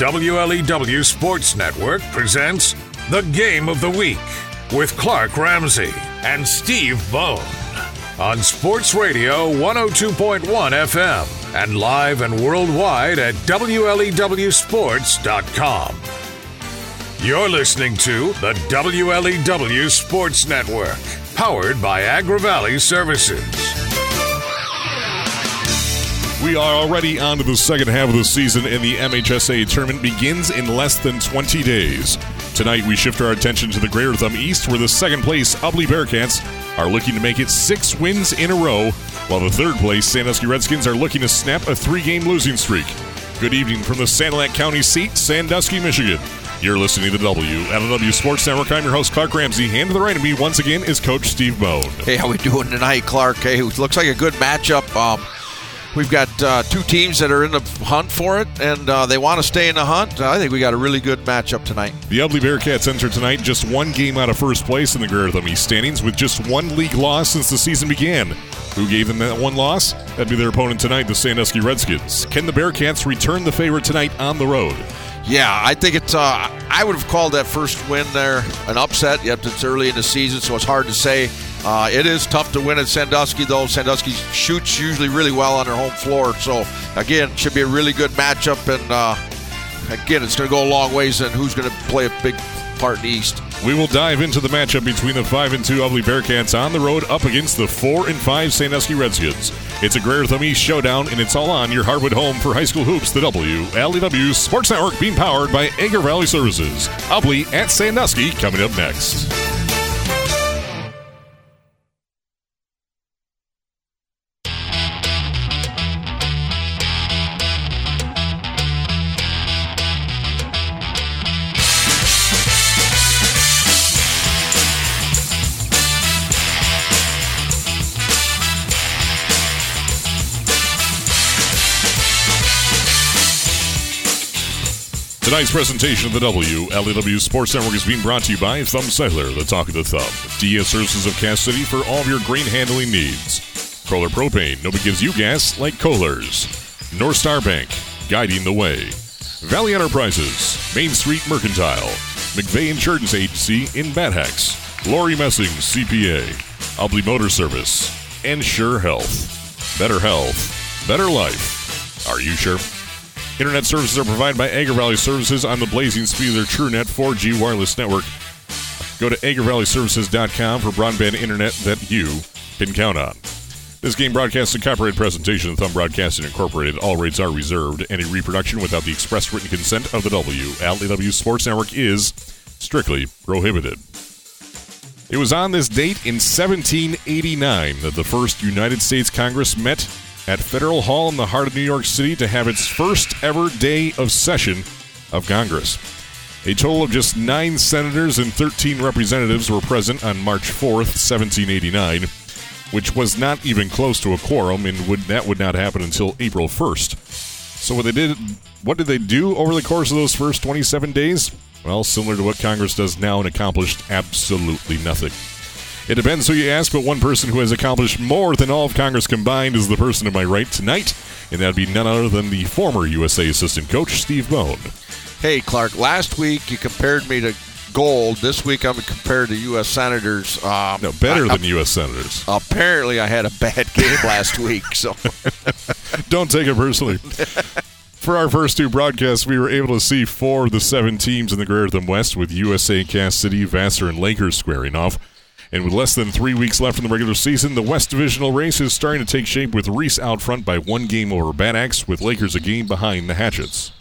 WLEW Sports Network presents the Game of the Week with Clark Ramsey and Steve Bone on Sports Radio 102.1 FM and live and worldwide at WLEWSports.com. You're listening to the WLEW Sports Network, powered by Agri Valley Services. We are already on to the second half of the season, and the MHSA tournament begins in less than 20 days. Tonight, we shift our attention to the Greater Thumb East, where the second place Ubly Bearcats are looking to make it six wins in a row, while the third place Sandusky Redskins are looking to snap a three game losing streak. Good evening from the Sanilac County seat, Sandusky, Michigan. You're listening to the WLEW Sports Network. I'm your host, Clark Ramsey. And to the right of me, once again, is Coach Steve Bone. Hey, how are we doing tonight, Clark? Hey, looks like a good matchup. Um, We've got uh, two teams that are in the hunt for it, and uh, they want to stay in the hunt. I think we got a really good matchup tonight. The Ubly Bearcats enter tonight just one game out of first place in the Greater Thumb East standings with just one league loss since the season began. Who gave them that one loss? That'd be their opponent tonight, the Sandusky Redskins. Can the Bearcats return the favor tonight on the road? Yeah, I think it's. Uh, I would have called that first win there an upset. Yet it's early in the season, so it's hard to say. Uh, it is tough to win at Sandusky, though. Sandusky shoots usually really well on their home floor. So, again, should be a really good matchup. And, uh, again, it's going to go a long ways in who's going to play a big part in the East. We will dive into the matchup between the 5 and 2 Ubly Bearcats on the road up against the 4 and 5 Sandusky Redskins. It's a Greater Thumb East showdown, and it's all on your Hardwood home for high school hoops, the WLEW Sports Network being powered by Agri Valley Services. Ubly at Sandusky coming up next. Tonight's presentation of the WLEW Sports Network is being brought to you by Thumb Cellular, the talk of the thumb. DS Services of Cass City for all of your grain handling needs. Kohler Propane, nobody gives you gas like Kohler's. North Star Bank, guiding the way. Valley Enterprises, Main Street Mercantile. McVeigh Insurance Agency in Bad. Lori Messing, CPA. Ubly Motor Service. Ensure Health. Better health. Better life. Are you sure? Internet services are provided by Agri Valley Services on the blazing speed of their TrueNet 4G wireless network. Go to agrivalleyservices.com for broadband internet that you can count on. This game broadcasts a copyrighted presentation of Thumb Broadcasting Incorporated. All rates are reserved. Any reproduction without the express written consent of the WLEW Sports Network is strictly prohibited. It was on this date in 1789 that the first United States Congress met at Federal Hall in the heart of New York City to have its first ever day of session of Congress. A total of just nine senators and 13 representatives were present on March 4th, 1789, which was not even close to a quorum, and would, that would not happen until April 1st. So what they did, what did they do over the course of those first 27 days? Well, similar to what Congress does now and accomplished absolutely nothing. It depends who you ask, but one person who has accomplished more than all of Congress combined is the person to my right tonight, and that'd be none other than the former USA assistant coach, Steve Bone. Hey, Clark, last week you compared me to gold. This week I'm compared to U.S. Senators. Um, no, better I, than U.S. Senators. Apparently, I had a bad game last week, so. Don't take it personally. For our first two broadcasts, we were able to see four of the seven teams in the Greater Thumb West, with USA, Cass City, Vassar, and Lakers squaring off. And with less than three weeks left in the regular season, the West Divisional race is starting to take shape with Reese out front by one game over Bad Axe, with Lakers a game behind the Hatchets.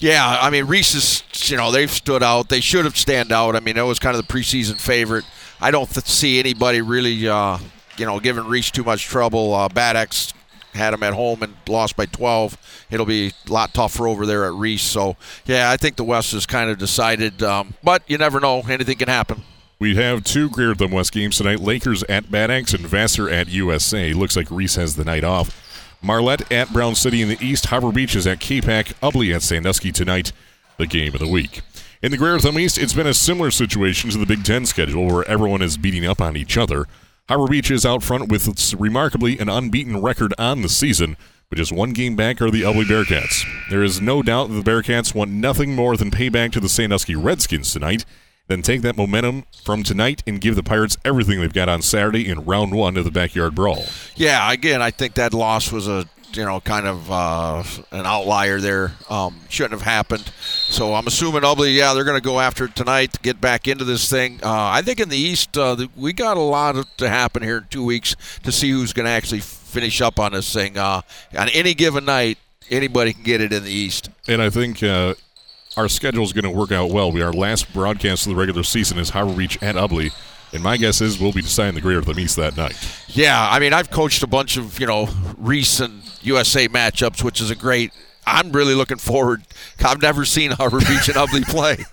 Yeah, I mean Reese is, you know, they've stood out. They should have stand out. I mean, that was kind of the preseason favorite. I don't th- see anybody really, uh, you know, giving Reese too much trouble. Uh, Bad Axe had them at home and lost by 12. It'll be a lot tougher over there at Reese. So, yeah, I think the West is kind of decided. Um, but you never know; anything can happen. We have two Greater Thumb West games tonight. Lakers at Bad Axe and Vassar at USA. Looks like Reese has the night off. Marlette at Brown City in the East. Harbor Beach is at Capac. Ubly at Sandusky tonight. The game of the week. In the Greater Thumb East, it's been a similar situation to the Big Ten schedule where everyone is beating up on each other. Harbor Beach is out front with remarkably an unbeaten record on the season, But just one game back are the Ubly Bearcats. There is no doubt that the Bearcats want nothing more than payback to the Sandusky Redskins tonight, then take that momentum from tonight and give the Pirates everything they've got on Saturday in round one of the backyard brawl. Yeah, again, I think that loss was a you know kind of uh, an outlier there. Um, shouldn't have happened. So I'm assuming Ubly, yeah, they're going to go after it tonight to get back into this thing. Uh, I think in the East, uh, we got a lot to happen here in two weeks to see who's going to actually finish up on this thing. Uh, on any given night, anybody can get it in the East. And I think uh, our schedule is going to work out well. We our last broadcast of the regular season is Harbor Beach at Ubly. And my guess is we'll be deciding the Greater Thumb East that night. Yeah, I mean, I've coached a bunch of, you know, recent USA matchups, which is a great. I'm really looking forward. I've never seen Harbor Beach and Ubly play.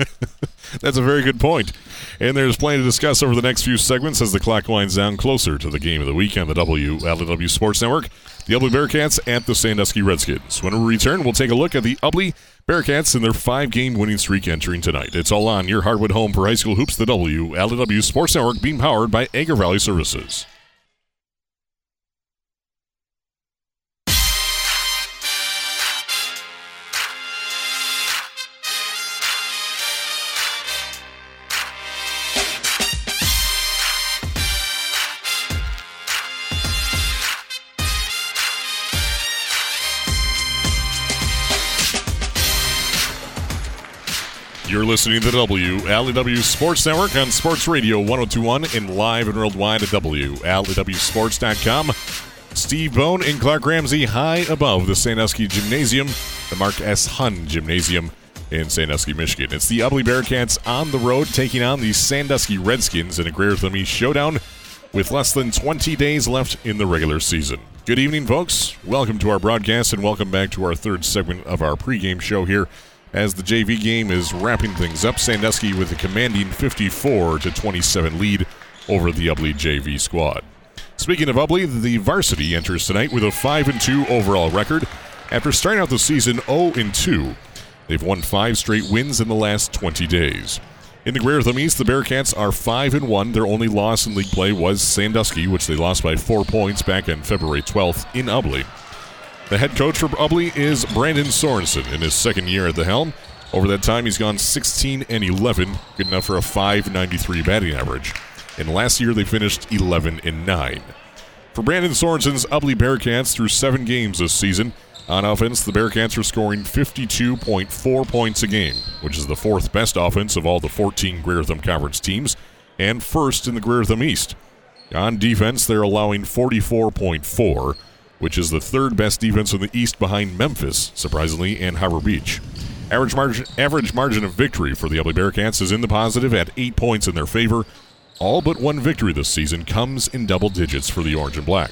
That's a very good point. And there's plenty to discuss over the next few segments as the clock winds down closer to the game of the week on the WLEW Sports Network. The Ubly Bearcats at the Sandusky Redskins. When we return, we'll take a look at the Ubly Bearcats in their five game winning streak entering tonight. It's all on your hardwood home for high school hoops, the WLEW Sports Network, being powered by Agri Valley Services. Listening to the WLEW Sports Network on Sports Radio 1021 and live and worldwide at WLEWSports.com. Steve Bone and Clark Ramsey high above the Sandusky Gymnasium, the Mark S. Hun Gymnasium in Sandusky, Michigan. It's the Ubly Bearcats on the road taking on the Sandusky Redskins in a Greater Thumb showdown with less than 20 days left in the regular season. Good evening, folks. Welcome to our broadcast and welcome back to our third segment of our pregame show here as the JV game is wrapping things up. Sandusky with a commanding 54 to 27 lead over the Ubly JV squad. Speaking of Ubly, the varsity enters tonight with a 5 and 2 overall record after starting out the season 0 and 2. They've won 5 straight wins in the last 20 days. In the Greater East, the Bearcats are 5 and 1. Their only loss in league play was Sandusky, which they lost by 4 points back on February 12th in Ubly. The head coach for Ubly is Brandon Sorensen in his second year at the helm. Over that time, he's gone 16 and 11, good enough for a 593 batting average. And last year, they finished 11 and 9. For Brandon Sorensen's Ubly Bearcats through seven games this season, on offense, the Bearcats are scoring 52.4 points a game, which is the fourth best offense of all the 14 Greater Thumb Conference teams, and first in the Greater Thumb East. On defense, they're allowing 44.4 which is the third best defense in the East behind Memphis, surprisingly, and Harbor Beach. Average margin, average margin of victory for the Ubly Bearcats is in the positive at eight points in their favor. All but one victory this season comes in double digits for the Orange and Black.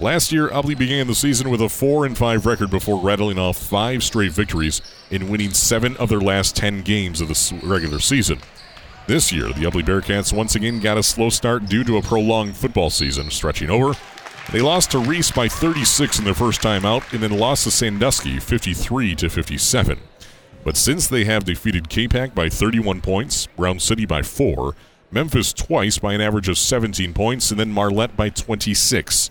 Last year, Ubly began the season with a 4 and 5 record before rattling off five straight victories and winning seven of their last 10 games of the regular season. This year, the Ubly Bearcats once again got a slow start due to a prolonged football season stretching over they lost to Reese by 36 in their first time out, and then lost to Sandusky 53 to 57. But since they have defeated Capac by 31 points, Brown City by 4, Memphis twice by an average of 17 points, and then Marlette by 26.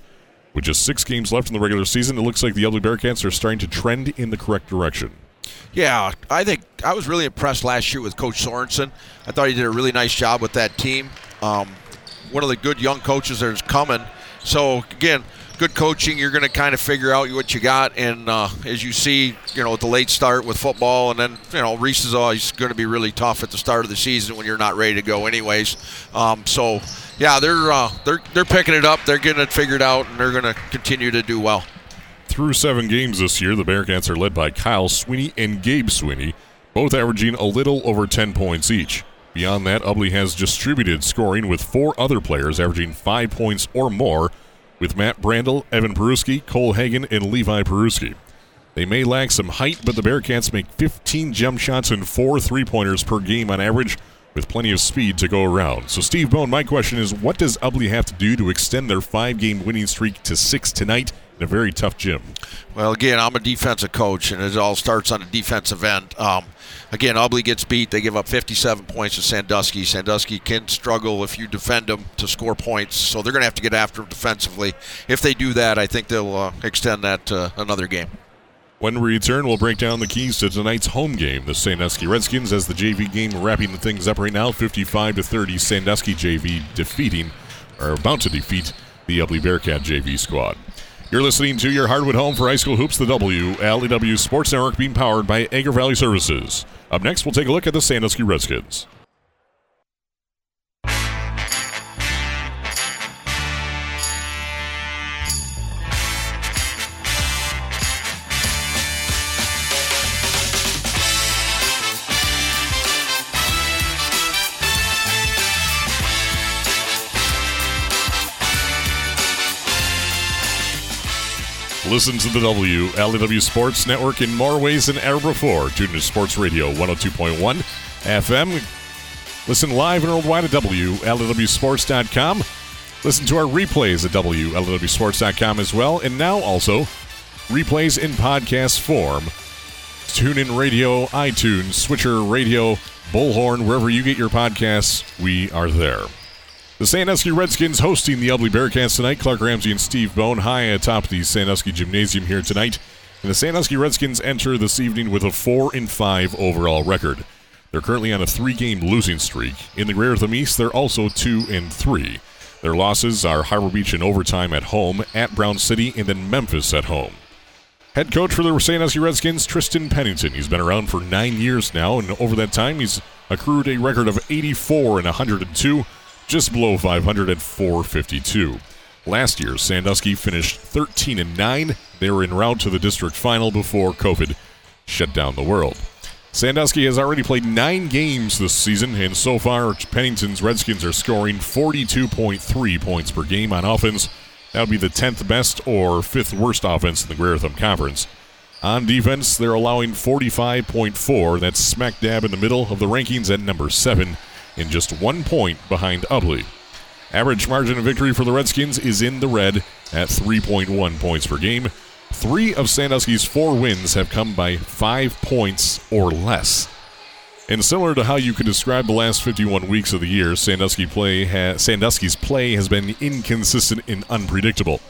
With just six games left in the regular season, it looks like the Ubly Bearcats are starting to trend in the correct direction. Yeah, I think I was really impressed last year with Coach Sorensen. I thought he did a really nice job with that team. Um, one of the good young coaches that is coming so again, good coaching. You're going to kind of figure out what you got, and uh, as you see, you know, the late start with football, and then you know, Reese is always going to be really tough at the start of the season when you're not ready to go, anyways. Um, so yeah, they're uh, they're they're picking it up. They're getting it figured out, and they're going to continue to do well. Through seven games this year, the Bearcats are led by Kyle Sweeney and Gabe Sweeney, both averaging a little over 10 points each. Beyond that, Ubly has distributed scoring with four other players averaging five points or more, with Matt Brandel, Evan Peruski, Cole Hagan, and Levi Peruski. They may lack some height, but the Bearcats make 15 jump shots and four three pointers per game on average, with plenty of speed to go around. So, Steve Bone, my question is what does Ubly have to do to extend their five game winning streak to six tonight in a very tough gym? Well, again, I'm a defensive coach, and it all starts on the defensive end. Um, again, Ubly gets beat. They give up 57 points to Sandusky. Sandusky can struggle if you defend them to score points, so they're going to have to get after them defensively. If they do that, I think they'll uh, extend that to another game. When we return, we'll break down the keys to tonight's home game. The Sandusky Redskins as the JV game wrapping things up right now, 55 to 30. Sandusky JV defeating, or about to defeat, the Ubly Bearcat JV squad. You're listening to your Hardwood Home for High School Hoops, the WLEW Sports Network, being powered by Agri Valley Services. Up next, we'll take a look at the Sandusky Redskins. Listen to the WLEW Sports Network in more ways than ever before. Tune to Sports Radio 102.1 FM. Listen live and worldwide at WLEWSports.com. Listen to our replays at WLEWSports.com as well. And now also replays in podcast form. TuneIn Radio, iTunes, Stitcher Radio, Bullhorn, wherever you get your podcasts, we are there. The Sandusky Redskins hosting the Ubly Bearcats tonight. Clark Ramsey and Steve Bone high atop the Sandusky Gymnasium here tonight. And the Sandusky Redskins enter this evening with a 4 and 5 overall record. They're currently on a three game losing streak. In the Greater East, they're also 2 and 3. Their losses are Harbor Beach in overtime at home, at Brown City, and then Memphis at home. Head coach for the Sandusky Redskins, Tristan Pennington. He's been around for nine years now, and over that time, he's accrued a record of 84 and 102 just below 500 at 452. Last year, Sandusky finished 13 and 9. They were en route to the district final before COVID shut down the world. Sandusky has already played nine games this season, and so far, Pennington's Redskins are scoring 42.3 points per game on offense. That would be the 10th best or 5th worst offense in the Greater Thumb Conference. On defense, they're allowing 45.4. That's smack dab in the middle of the rankings at number 7 and just one point behind Ubly. Average margin of victory for the Redskins is in the red at 3.1 points per game. Three of Sandusky's four wins have come by five points or less. And similar to how you could describe the last 51 weeks of the year, Sandusky play ha- Sandusky's play has been inconsistent and unpredictable,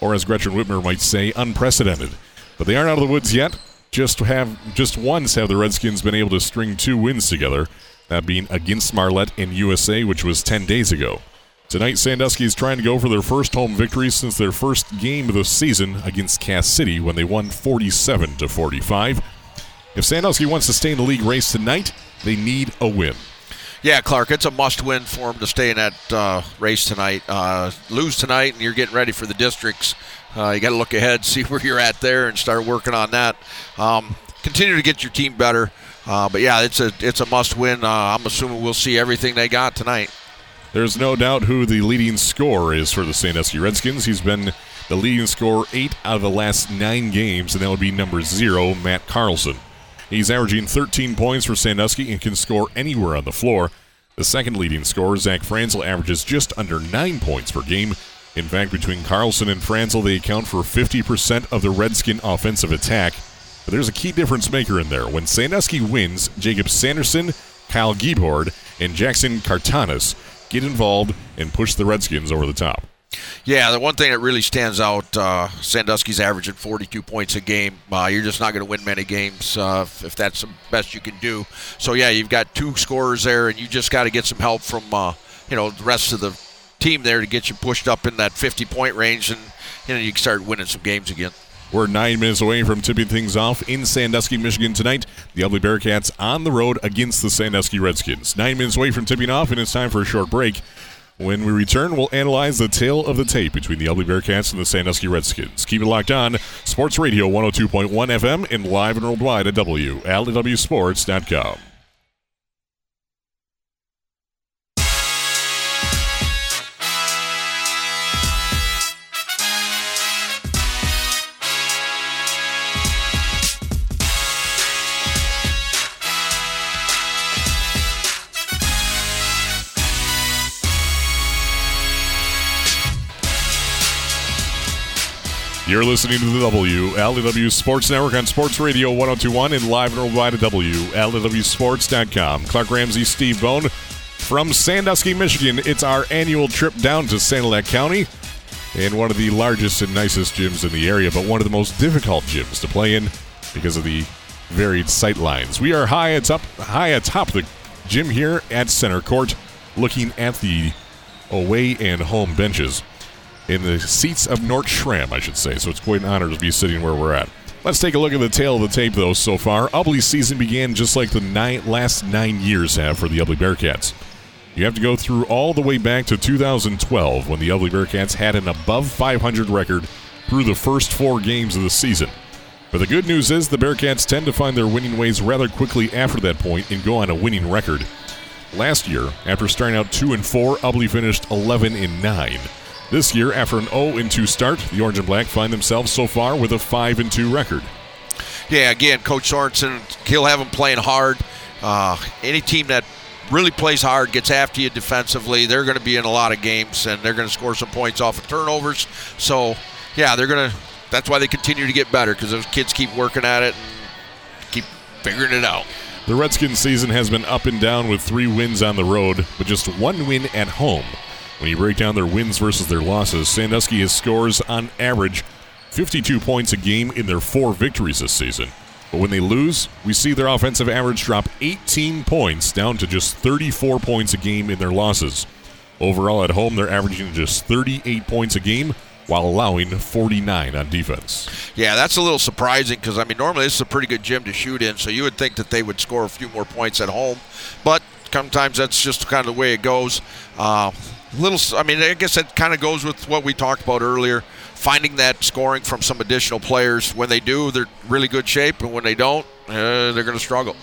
or as Gretchen Whitmer might say, unprecedented. But they aren't out of the woods yet. Just have just once have the Redskins been able to string two wins together, that being against Marlette in USA, which was 10 days ago. Tonight, Sandusky is trying to go for their first home victory since their first game of the season against Cass City when they won 47 to 45. If Sandusky wants to stay in the league race tonight, they need a win. Yeah, Clark, it's a must-win for them to stay in that uh, race tonight. Uh, lose tonight, and you're getting ready for the districts. Uh, you got to look ahead, see where you're at there, and start working on that. Um, continue to get your team better. Uh, but yeah, it's a it's a must win. Uh, I'm assuming we'll see everything they got tonight. There's no doubt who the leading scorer is for the Sandusky Redskins. He's been the leading scorer eight out of the last nine games, and that would be number zero, Matt Carlson. He's averaging 13 points for Sandusky and can score anywhere on the floor. The second leading scorer, Zach Franzel, averages just under nine points per game. In fact, between Carlson and Franzel, they account for 50% of the Redskin offensive attack. But there's a key difference maker in there. When Sandusky wins, Jacob Sanderson, Kyle Giebhord, and Jackson Cartanis get involved and push the Redskins over the top. Yeah, the one thing that really stands out, uh, Sandusky's averaging 42 points a game. Uh, you're just not going to win many games uh, if, that's the best you can do. So yeah, you've got two scorers there, and you just got to get some help from uh, you know the rest of the team there to get you pushed up in that 50 point range, and you know you can start winning some games again. We're nine minutes away from tipping things off in Sandusky, Michigan tonight. The Ubly Bearcats on the road against the Sandusky Redskins. Nine minutes away from tipping off, and it's time for a short break. When we return, we'll analyze the tale of the tape between the Ubly Bearcats and the Sandusky Redskins. Keep it locked on. Sports Radio 102.1 FM and live and worldwide at WLEWSports.com. You're listening to the WLEW Sports Network on Sports Radio 1021 and live and worldwide at WLEWSports.com. Clark Ramsey, Steve Bone from Sandusky, Michigan. It's our annual trip down to Sanilac County and one of the largest and nicest gyms in the area, but one of the most difficult gyms to play in because of the varied sight lines. We are high atop, high atop the gym here at center court, looking at the away and home benches in the seats of Nordstrom, I should say. So it's quite an honor to be sitting where we're at. Let's take a look at the tale of the tape, though, so far. Ubly's season began just like the nine, last nine years have for the Ubly Bearcats. You have to go through all the way back to 2012 when the Ubly Bearcats had an above 500 record through the first four games of the season. But the good news is the Bearcats tend to find their winning ways rather quickly after that point and go on a winning record. Last year, after starting out 2 and 4, Ubly finished 11 and 9. This year, after an 0 and 2 start, the Orange and Black find themselves so far with a 5 and 2 record. Yeah, again, Coach Sorensen, he'll have them playing hard. Uh, any team that really plays hard, gets after you defensively, they're going to be in a lot of games and they're going to score some points off of turnovers. So, yeah, they're going to. That's why they continue to get better because those kids keep working at it and keep figuring it out. The Redskins season has been up and down with three wins on the road, but just one win at home. When you break down their wins versus their losses, Sandusky has scores on average 52 points a game in their four victories this season. But when they lose, we see their offensive average drop 18 points down to just 34 points a game in their losses. Overall, at home, they're averaging just 38 points a game while allowing 49 on defense. Yeah, that's a little surprising because, I mean, normally this is a pretty good gym to shoot in, so you would think that they would score a few more points at home. But sometimes that's just kind of the way it goes. Uh, little, I mean, I guess it kind of goes with what we talked about earlier. Finding that scoring from some additional players. When they do, they're really good shape, and when they don't, uh, they're going to struggle.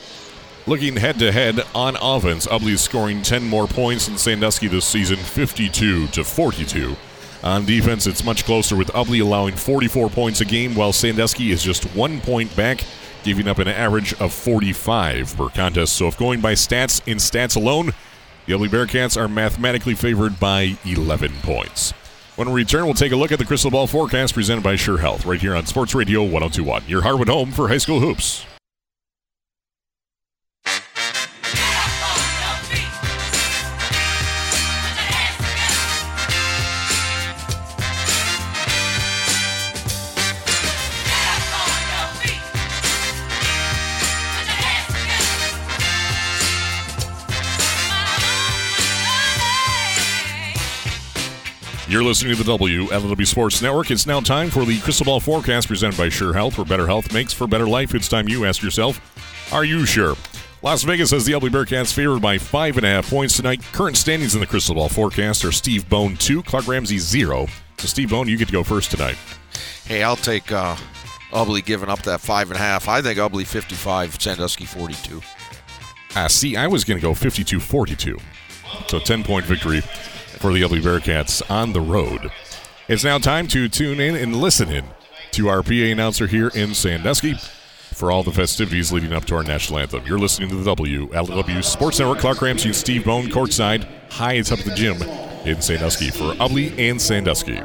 Looking head to head on offense, Ubly is scoring 10 more points than Sandusky this season, 52 to 42. On defense, it's much closer with Ubly allowing 44 points a game, while Sandusky is just one point back, giving up an average of 45 per contest. So, if going by stats in stats alone, the Ubly Bearcats are mathematically favored by 11 points. When we return, we'll take a look at the crystal ball forecast presented by Sure Health right here on Sports Radio 1021, your Harwood home for high school hoops. You're listening to the WLEW Sports Network. It's now time for the Crystal Ball Forecast presented by Sure Health, where better health makes for better life. It's time you ask yourself, are you sure? Las Vegas has the Ubly Bearcats favored by five and a half points tonight. Current standings in the Crystal Ball Forecast are Steve Bone 2, Clark Ramsey 0. So, Steve Bone, you get to go first tonight. Hey, I'll take uh, Ubly giving up that five and a half. I think Ubly 55, Sandusky 42. Ah, see, I was going to go 52 42. So, 10 point victory for the Ubly Bearcats on the road. It's now time to tune in and listen in to our PA announcer here in Sandusky for all the festivities leading up to our national anthem. You're listening to the WLEW Sports Network. Clark Ramsey and Steve Bone courtside, high atop the gym in Sandusky for Ubly and Sandusky.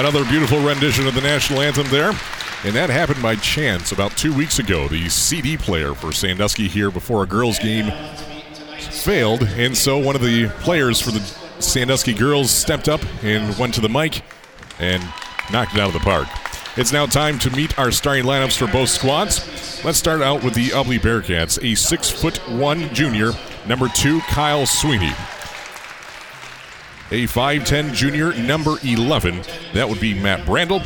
Another beautiful rendition of the national anthem there. And that happened by chance about two weeks ago. The CD player for Sandusky here before a girls' game failed, and so one of the players for the Sandusky girls stepped up and went to the mic and knocked it out of the park. It's now time to meet our starting lineups for both squads. Let's start out with the Ubly Bearcats, a six foot one junior, number two Kyle Sweeney. A 5'10 junior, number 11, that would be Matt Brandel.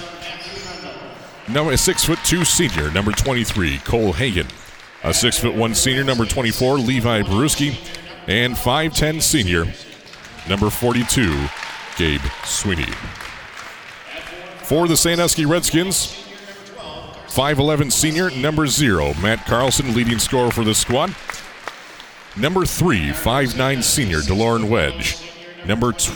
Number a six foot two senior, number 23, Cole Hagan. A six foot one senior, number 24, Levi Peruski, and 5'10 senior, number 42, Gabe Sweeney. For the Sandusky Redskins, 5'11 senior, number zero, Matt Carlson, leading scorer for the squad. Number three, 5'9 senior, DeLorean Wedge. Number t-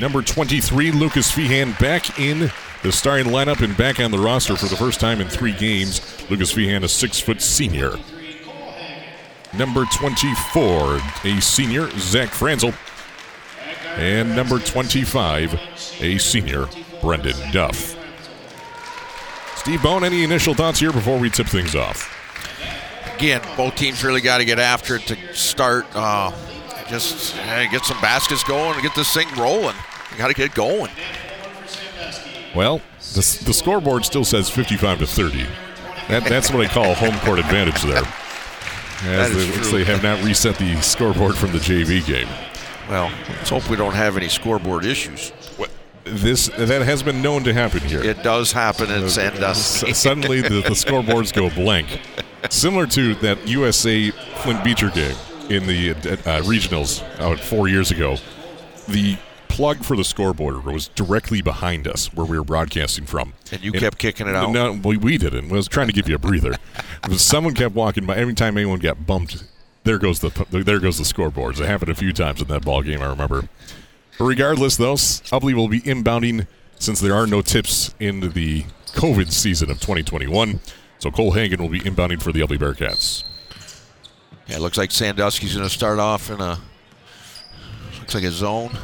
number 23, Lucas Feehan, back in the starting lineup and back on the roster for the first time in three games. Lucas Feehan, a six foot senior. Number 24, a senior, Zach Franzel. And number 25, a senior, Brendan Duff. Steve Bone, any initial thoughts here before we tip things off? Again, both teams really got to get after it to start. Uh, just hey, get some baskets going and get this thing rolling. You got to get going. Well, the, the scoreboard still says 55 to 30. That, that's what I call home court advantage there. As they, they have not reset the scoreboard from the JV game. Well, let's hope we don't have any scoreboard issues. This that has been known to happen here. It does happen in uh, Sandusky. Uh, S- suddenly the, the scoreboards go blank, similar to that USA Flint Beecher game in the uh, uh, regionals out four years ago. The plug for the scoreboard was directly behind us where we were broadcasting from, And you kept kicking it out? No, we, we didn't. I was trying to give you a breather. Someone kept walking by. Every time anyone got bumped, there goes the there goes the scoreboards. It happened a few times in that ball game. I remember. But regardless, though, Ubly will be inbounding since there are no tips in the COVID season of 2021. So Cole Hagan will be inbounding for the Ubly Bearcats. Yeah, it looks like Sandusky's going to start off in a looks like a zone.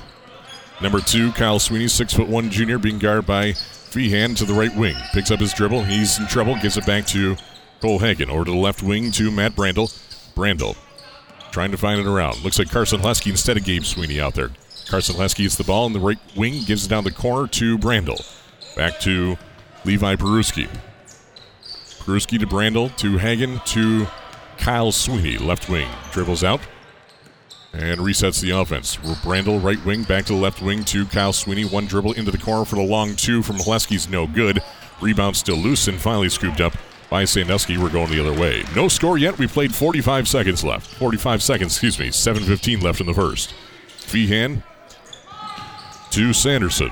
Number two, Kyle Sweeney, six foot one junior, being guarded by Feehan to the right wing. Picks up his dribble. He's in trouble. Gives it back to Cole Hagan. Over to the left wing to Matt Brandel. Brandel trying to find it around. Looks like Carson Haleski instead of Gabe Sweeney out there. Carson Haleski gets the ball in the right wing, gives it down the corner to Brandel. Back to Levi Peruski. Peruski to Brandel to Hagan to Kyle Sweeney, left wing. Dribbles out and resets the offense. Brandel, right wing, back to the left wing to Kyle Sweeney. One dribble into the corner for the long two from Haleski's no good. Rebound still loose and finally scooped up by Sandusky. We're going the other way. No score yet. We played 45 seconds left. 45 seconds, excuse me. 7.15 left in the first. Feehan to Sanderson.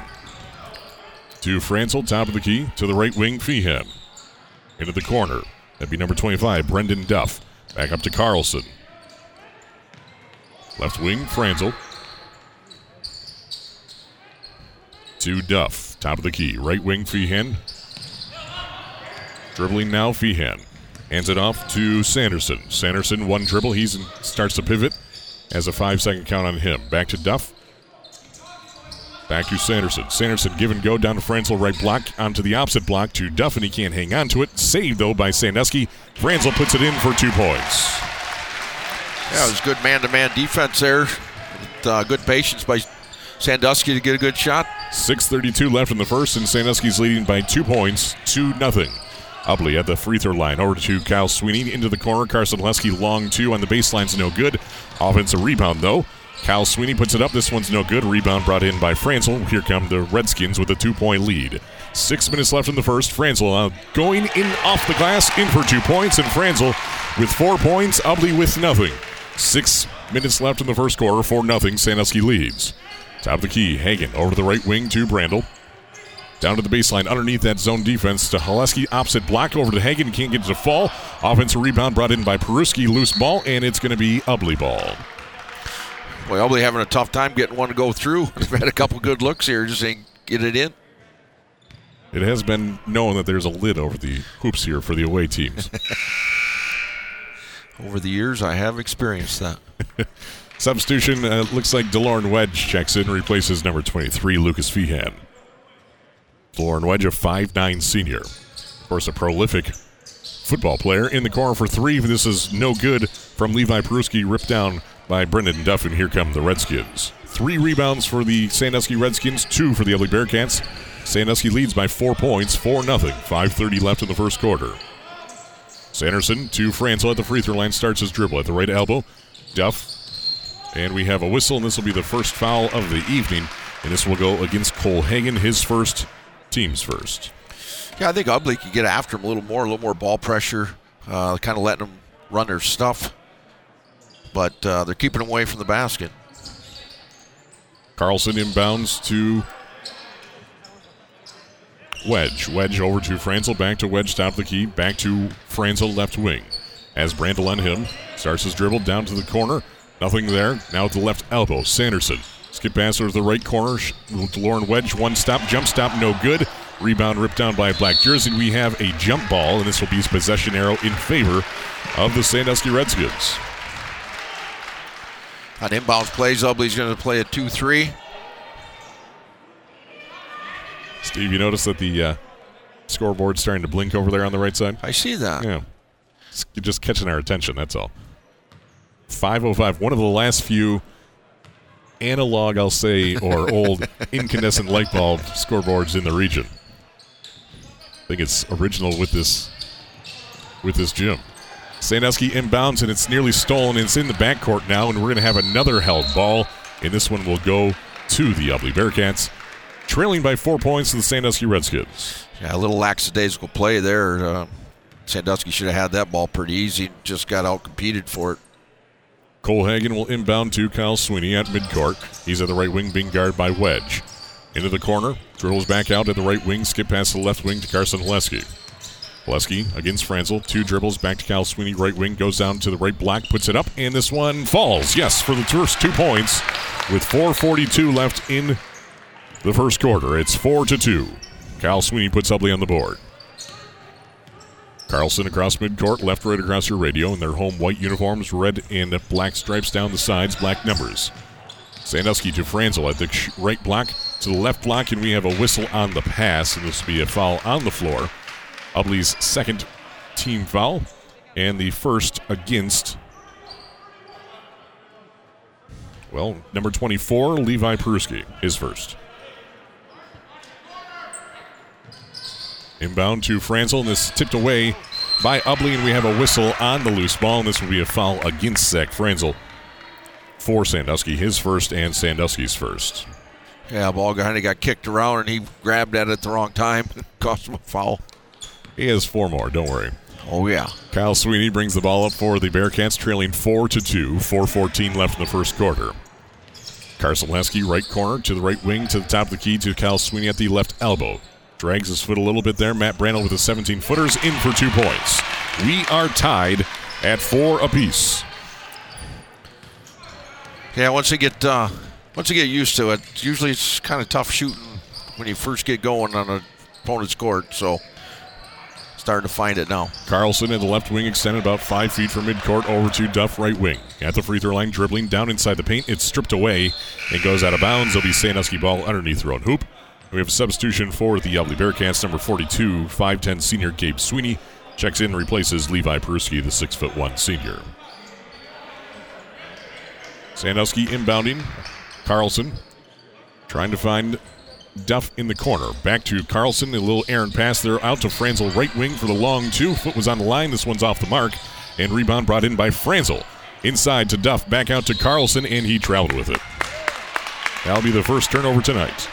To Franzel, top of the key. To the right wing, Feehan. Into the corner. That'd be number 25, Brendan Duff. Back up to Carlson. Left wing, Franzel. To Duff, top of the key. Right wing, Feehan. Dribbling now, Feehan. Hands it off to Sanderson. Sanderson, one dribble. He starts to pivot. Has a five second count on him. Back to Duff. Back to Sanderson. Sanderson give and go down to Franzel, right block, onto the opposite block to Duff, and he can't hang on to it. Saved, though, by Sandusky. Franzel puts it in for two points. Yeah, it was good man-to-man defense there. With, uh, good patience by Sandusky to get a good shot. 6.32 left in the first, and Sandusky's leading by two points, 2 nothing. Ubly at the free throw line. Over to Kyle Sweeney into the corner. Carson Haleski long two on the baseline's no good. Offensive rebound, though. Kyle Sweeney puts it up. This one's no good. Rebound brought in by Franzel. Here come the Redskins with a two point lead. Six minutes left in the first. Franzel uh, going in off the glass, in for two points, and Franzel with four points. Ubly with nothing. Six minutes left in the first quarter. Four nothing. Sandusky leads. Top of the key. Hagan over to the right wing to Brandel. Down to the baseline underneath that zone defense to Haleski. Opposite block over to Hagan, Can't get it to fall. Offensive rebound brought in by Peruski. Loose ball, and it's going to be Ubly ball. Boy, having a tough time getting one to go through. They've had a couple good looks here, just ain't get it in. It has been known that there's a lid over the hoops here for the away teams. Over the years, I have experienced that. Substitution uh, looks like DeLorne Wedge checks in, replaces number 23, Lucas Feehan. Lauren Wedge, a 5'9 senior. Of course, a prolific football player. In the corner for three. This is no good from Levi Peruski, ripped down by Brendan Duff, and here come the Redskins. Three rebounds for the Sandusky Redskins, two for the Ubly Bearcats. Sandusky leads by four points, 4 0. 5.30 left in the first quarter. Sanderson to Franzel at the free throw line, starts his dribble at the right elbow. Duff. And we have a whistle, and this will be the first foul of the evening. And this will go against Cole Hagan, his first, team's first. Yeah, I think Ubly could get after him a little more, a little more ball pressure, uh, kind of letting them run their stuff. But uh, they're keeping away from the basket. Carlson inbounds to Wedge. Wedge over to Franzel, back to Wedge, top of the key, back to Franzel, left wing. As Brandel on him, starts his dribble down to the corner. Nothing there. Now at the left elbow. Sanderson. Skip pass over to the right corner. Lauren Wedge. One stop, jump stop, no good. Rebound ripped down by a black jersey. We have a jump ball, and this will be his possession arrow in favor of the Sandusky Redskins. On inbounds plays, Ubly's going to play a 2 3. Steve, you notice that the uh, scoreboard's starting to blink over there on the right side? I see that. Yeah. It's just catching our attention, that's all. 505, one of the last few analog, I'll say, or old incandescent light bulb scoreboards in the region. I think it's original with this with this gym. Sandusky inbounds and it's nearly stolen. It's in the backcourt now, and we're going to have another held ball, and this one will go to the Ubly Bearcats, trailing by four points to the Sandusky Redskins. Yeah, a little lackadaisical play there. Uh, Sandusky should have had that ball pretty easy. Just got out competed for it. Cole Hagan will inbound to Kyle Sweeney at midcourt. He's at the right wing, being guarded by Wedge. Into the corner, dribbles back out at the right wing, skip past the left wing to Carson Haleski. Haleski against Franzel, two dribbles back to Cal Sweeney, right wing, goes down to the right block, puts it up, and this one falls. Yes, for the first two points with 4.42 left in the first quarter. It's 4 to 2. Cal Sweeney puts Ubly on the board. Carlson across midcourt, left right across your radio in their home white uniforms, red and black stripes down the sides, black numbers. Sandusky to Franzel at the right block to the left block, and we have a whistle on the pass, and this will be a foul on the floor. Ubly's second team foul, and the first against, well, number 24, Levi Peruski, his first. Inbound to Franzel, and this tipped away by Ubly, and we have a whistle on the loose ball, and this will be a foul against Zach Franzel for Sandusky, his first and Sandusky's first. Yeah, ball kind of got kicked around and he grabbed at it at the wrong time. Cost him a foul. He has four more, don't worry. Oh, yeah. Kyle Sweeney brings the ball up for the Bearcats, trailing 4 to 2, 4.14 left in the first quarter. Carson Haleski, right corner to the right wing to the top of the key to Kyle Sweeney at the left elbow. Drags his foot a little bit there. Matt Brandel with the 17 footers in for two points. We are tied at four apiece. Yeah, once you get uh, once you get used to it, usually it's kind of tough shooting when you first get going on an opponent's court. So starting to find it now. Carlson in the left wing extended about five feet from midcourt over to Duff right wing. At the free throw line, dribbling down inside the paint. It's stripped away and goes out of bounds. It'll be Sandusky ball underneath their own hoop. We have a substitution for the Ubly Bearcats, number 42, 5'10 senior Gabe Sweeney. Checks in and replaces Levi Peruski, the 6'1 senior. Sandusky inbounding. Carlson trying to find Duff in the corner. Back to Carlson. A little errant pass there out to Franzel, right wing for the long two. Foot was on the line. This one's off the mark. And rebound brought in by Franzel. Inside to Duff. Back out to Carlson, and he traveled with it. That'll be the first turnover tonight.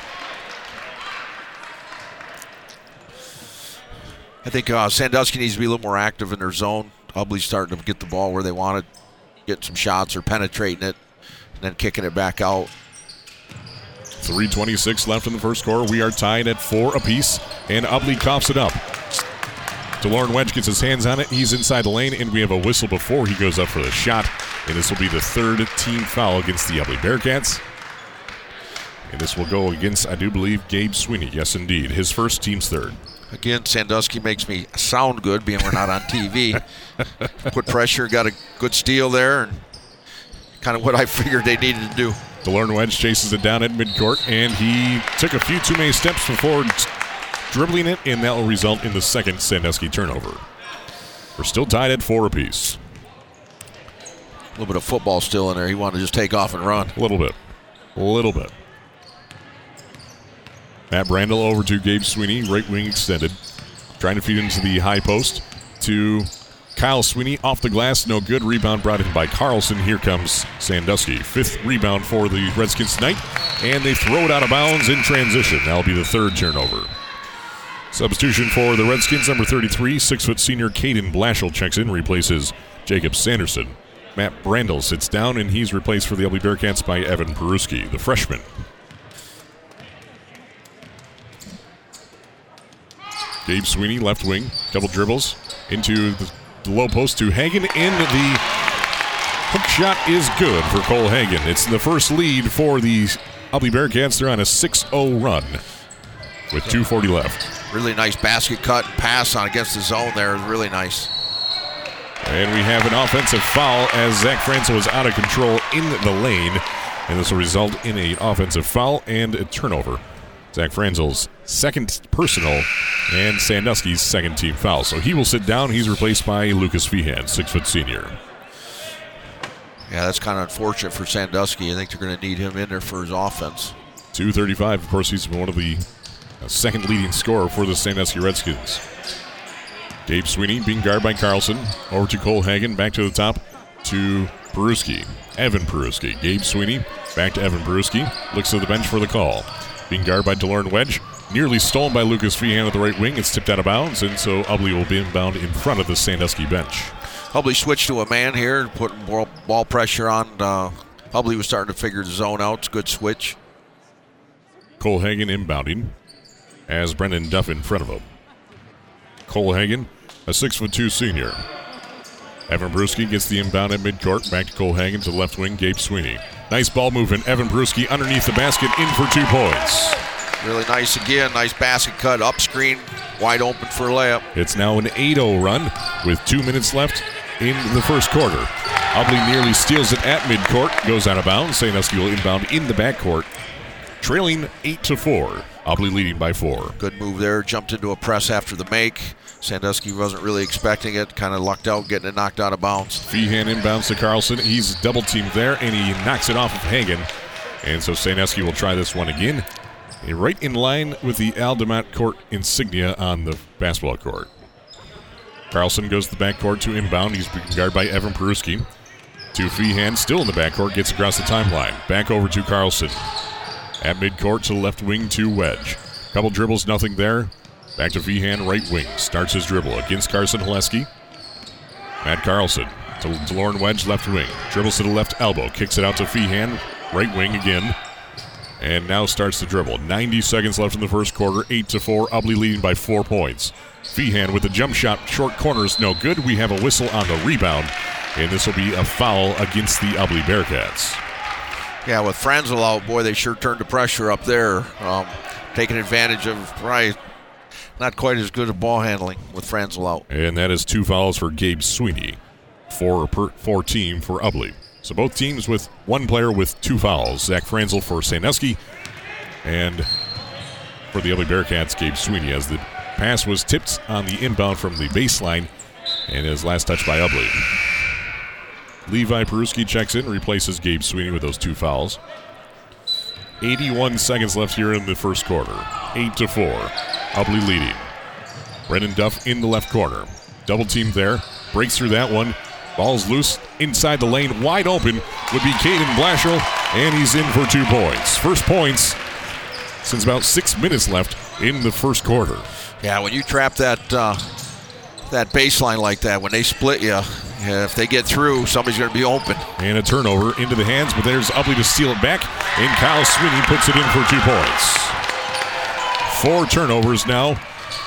I think uh, Sandusky needs to be a little more active in their zone. Ubly's starting to get the ball where they want it, getting some shots or penetrating it, and then kicking it back out. 326 left in the first quarter. We are tied at four apiece, and Ubly coughs it up. DeLorne Wedge gets his hands on it. He's inside the lane, and we have a whistle before he goes up for the shot. And this will be the third team foul against the Ubly Bearcats. And this will go against, I do believe, Gabe Sweeney. Yes, indeed. His first, team's third. Again, Sandusky makes me sound good, being we're not on TV. Put pressure, got a good steal there, and kind of what I figured they needed to do. DeLorne Wedge chases it down at midcourt, and he took a few too many steps before dribbling it, and that will result in the second Sandusky turnover. We're still tied at four apiece. A little bit of football still in there. He wanted to just take off and run. A little bit. A little bit. Matt Brandel over to Gabe Sweeney, right wing extended. Trying to feed into the high post to Kyle Sweeney off the glass, no good. Rebound brought in by Carlson. Here comes Sandusky. Fifth rebound for the Redskins tonight, and they throw it out of bounds in transition. That'll be the third turnover. Substitution for the Redskins, number 33, six foot senior Caden Blashill checks in, replaces Jacob Sanderson. Matt Brandel sits down, and he's replaced for the LB Bearcats by Evan Peruski, the freshman. Gabe Sweeney, left wing, double dribbles into the the low post to Hagan, and the hook shot is good for Cole Hagan. It's the first lead for the Ubly Bearcats. They're on a 6 0 run with 2.40 left. Really nice basket cut pass on against the zone there. Really nice. And we have an offensive foul as Zach Franzel is out of control in the lane. And this will result in an offensive foul and a turnover. Zach Franzel's second personal and Sandusky's second team foul. So he will sit down. He's replaced by Lucas Feehan, six foot senior. Yeah, that's kind of unfortunate for Sandusky. I think they're going to need him in there for his offense. 235. Of course, he's been one of the uh, second leading scorer for the Sandusky Redskins. Gabe Sweeney being guarded by Carlson. Over to Cole Hagan. Back to the top to Peruski. Evan Peruski. Gabe Sweeney. Back to Evan Peruski. Looks to the bench for the call. Being guarded by DeLorne Wedge. Nearly stolen by Lucas Feehan at the right wing. It's tipped out of bounds, and so Ubly will be inbound in front of the Sandusky bench. Ubly switched to a man here, putting ball, ball pressure on. Uh, Ubly was starting to figure the zone out. It's a good switch. Cole Hagan inbounding as Brendan Duff in front of him. Cole Hagan, a six foot two senior. Evan Peruski gets the inbound at midcourt. Back to Cole Hagan to left wing, Gabe Sweeney. Nice ball movement. Evan Peruski underneath the basket, in for two points. Really nice again. Nice basket cut, up screen, wide open for a layup. It's now an 8 0 run with two minutes left in the first quarter. Ubly nearly steals it at midcourt, goes out of bounds. Sandusky will inbound in the backcourt, trailing 8 to 4. Ubly leading by four. Good move there. Jumped into a press after the make. Sandusky wasn't really expecting it. Kind of lucked out, getting it knocked out of bounds. Feehan inbounds to Carlson. He's double teamed there, and he knocks it off of Hagan. And so Sandusky will try this one again. Right in line with the Aldemat court insignia on the basketball court. Carlson goes to the backcourt to inbound. He's guarded by Evan Peruski. To Feehan, still in the backcourt, gets across the timeline. Back over to Carlson. At midcourt to left wing to Wedge. Couple dribbles, nothing there. Back to Feehan, right wing. Starts his dribble against Carson Haleski. Matt Carlson to DeLorne Wedge, left wing. Dribbles to the left elbow. Kicks it out to Feehan, right wing again. And now starts the dribble. 90 seconds left in the first quarter. 8 to 4. Ubly leading by four points. Feehan with the jump shot. Short corners, no good. We have a whistle on the rebound. And this will be a foul against the Ubly Bearcats. Yeah, with Franzel out, boy, they sure turned the pressure up there. Um, taking advantage of probably not quite as good a ball handling with Franzel out. And that is two fouls for Gabe Sweeney. Four per four team for Ubly. So both teams with one player with two fouls. Zach Franzel for Sandusky and for the Ubly Bearcats, Gabe Sweeney as the pass was tipped on the inbound from the baseline and is last touched by Ubly. Levi Peruski checks in, replaces Gabe Sweeney with those two fouls. 81 seconds left here in the first quarter. 8 to 4. Ubly leading. Brendan Duff in the left corner. Double team there. Breaks through that one. Ball's loose inside the lane. Wide open would be Caden Blashill, and he's in for two points. First points since about six minutes left in the first quarter. Yeah, when you trap that uh, that baseline like that, when they split you, if they get through, somebody's going to be open. And a turnover into the hands, but there's Ubly to steal it back, and Kyle Sweeney puts it in for two points. Four turnovers now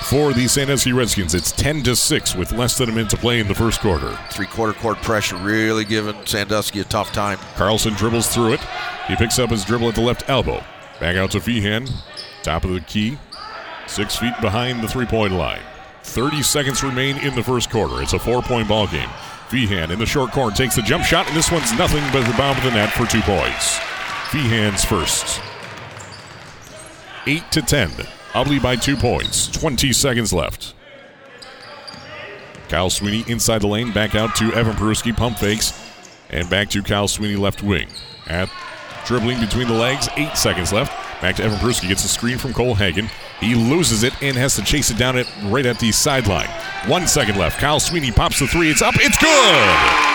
for the Sandusky Redskins. It's 10 to 6 with less than a minute to play in the first quarter. Three quarter court pressure really giving Sandusky a tough time. Carlson dribbles through it. He picks up his dribble at the left elbow. Back out to Feehan. Top of the key. Six feet behind the three point line. 30 seconds remain in the first quarter. It's a four point ball game. Feehan in the short corner takes the jump shot, and this one's nothing but the bottom of the net for two points. Feehan's first. 8 to 10. Ubly by two points. 20 seconds left. Kyle Sweeney inside the lane, back out to Evan Peruski, pump fakes, and back to Kyle Sweeney left wing. At dribbling between the legs, eight seconds left. Back to Evan Peruski, gets a screen from Cole Hagan. He loses it and has to chase it down it right at the sideline. One second left. Kyle Sweeney pops the three. It's up. It's good.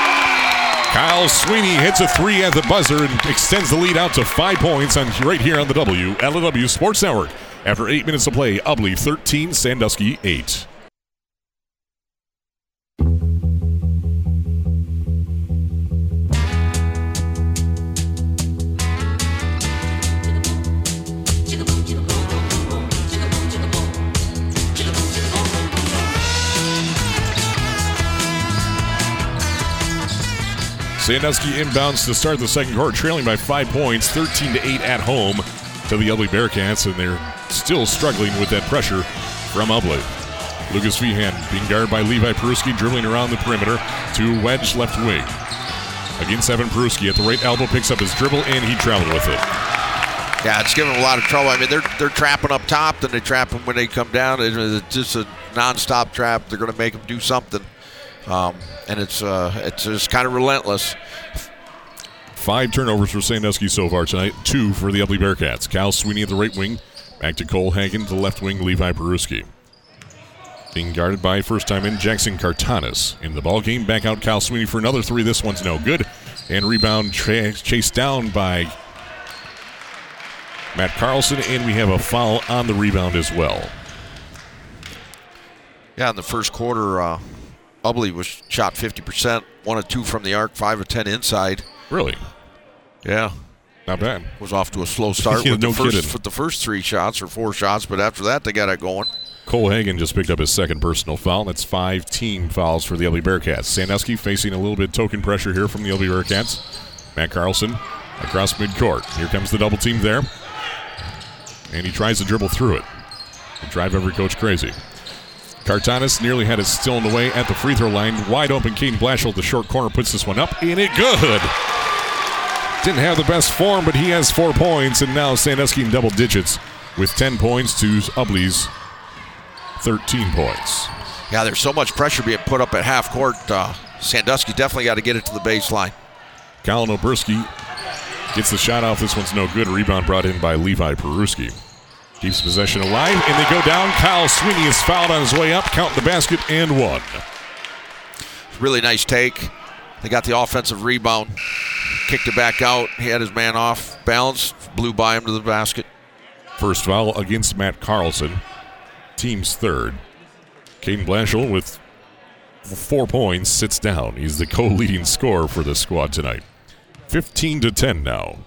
Kyle Sweeney hits a three at the buzzer and extends the lead out to five points on right here on the WLEW Sports Network. After eight minutes of play, Ubly 13, Sandusky 8. Sandusky inbounds to start the second quarter, trailing by five points, 13 to 8 at home to the Ubly Bearcats, and they're still struggling with that pressure from Ubly. Lucas Feehan being guarded by Levi Peruski, dribbling around the perimeter to wedge left wing. Against Evan Peruski at the right elbow, picks up his dribble, and he traveled with it. Yeah, it's giving them a lot of trouble. I mean, they're they're trapping up top, then they trap them when they come down. It's just a nonstop trap. They're going to make them do something, um, and it's uh, it's just kind of relentless. Five turnovers for Sandusky so far tonight, two for the Ubly Bearcats. Cal Sweeney at the right wing, back to Cole Hagan to the left wing, Levi Peruski. Being guarded by first time in Jackson Cartanis. In the ball game, back out Cal Sweeney for another three. This one's no good. And rebound tra- chased down by Matt Carlson, and we have a foul on the rebound as well. Yeah, in the first quarter, uh, Ubly was shot 50%, one of two from the arc, five of 10 inside. Really? Yeah, Not bad. was off to a slow start Yeah, with, no the first, with the first three shots or four shots, but after that, they got it going. Cole Hagan just picked up his second personal foul. That's five team fouls for the Ubly Bearcats. Sandusky facing a little bit of token pressure here from the Ubly Bearcats. Matt Carlson across midcourt. Here comes the double team there. And he tries to dribble through it. And drive every coach crazy. Cartanis nearly had it still in the way at the free throw line. Wide open, Caden Blashill, the short corner, puts this one up, and it good. Didn't have the best form, but he has four points, and now Sandusky in double digits with 10 points to Ubly's 13 points. Yeah, there's so much pressure being put up at half court. Uh, Sandusky definitely got to get it to the baseline. Colin Oberski gets the shot off. This one's no good. Rebound brought in by Levi Peruski. Keeps possession alive, and they go down. Kyle Sweeney is fouled on his way up, Count the basket, and one. Really nice take. They got the offensive rebound, kicked it back out. He had his man off balance, blew by him to the basket. First foul against Matt Carlson. Team's third. Caden Blashill with four points sits down. He's the co-leading scorer for the squad tonight. 15 to 10 now.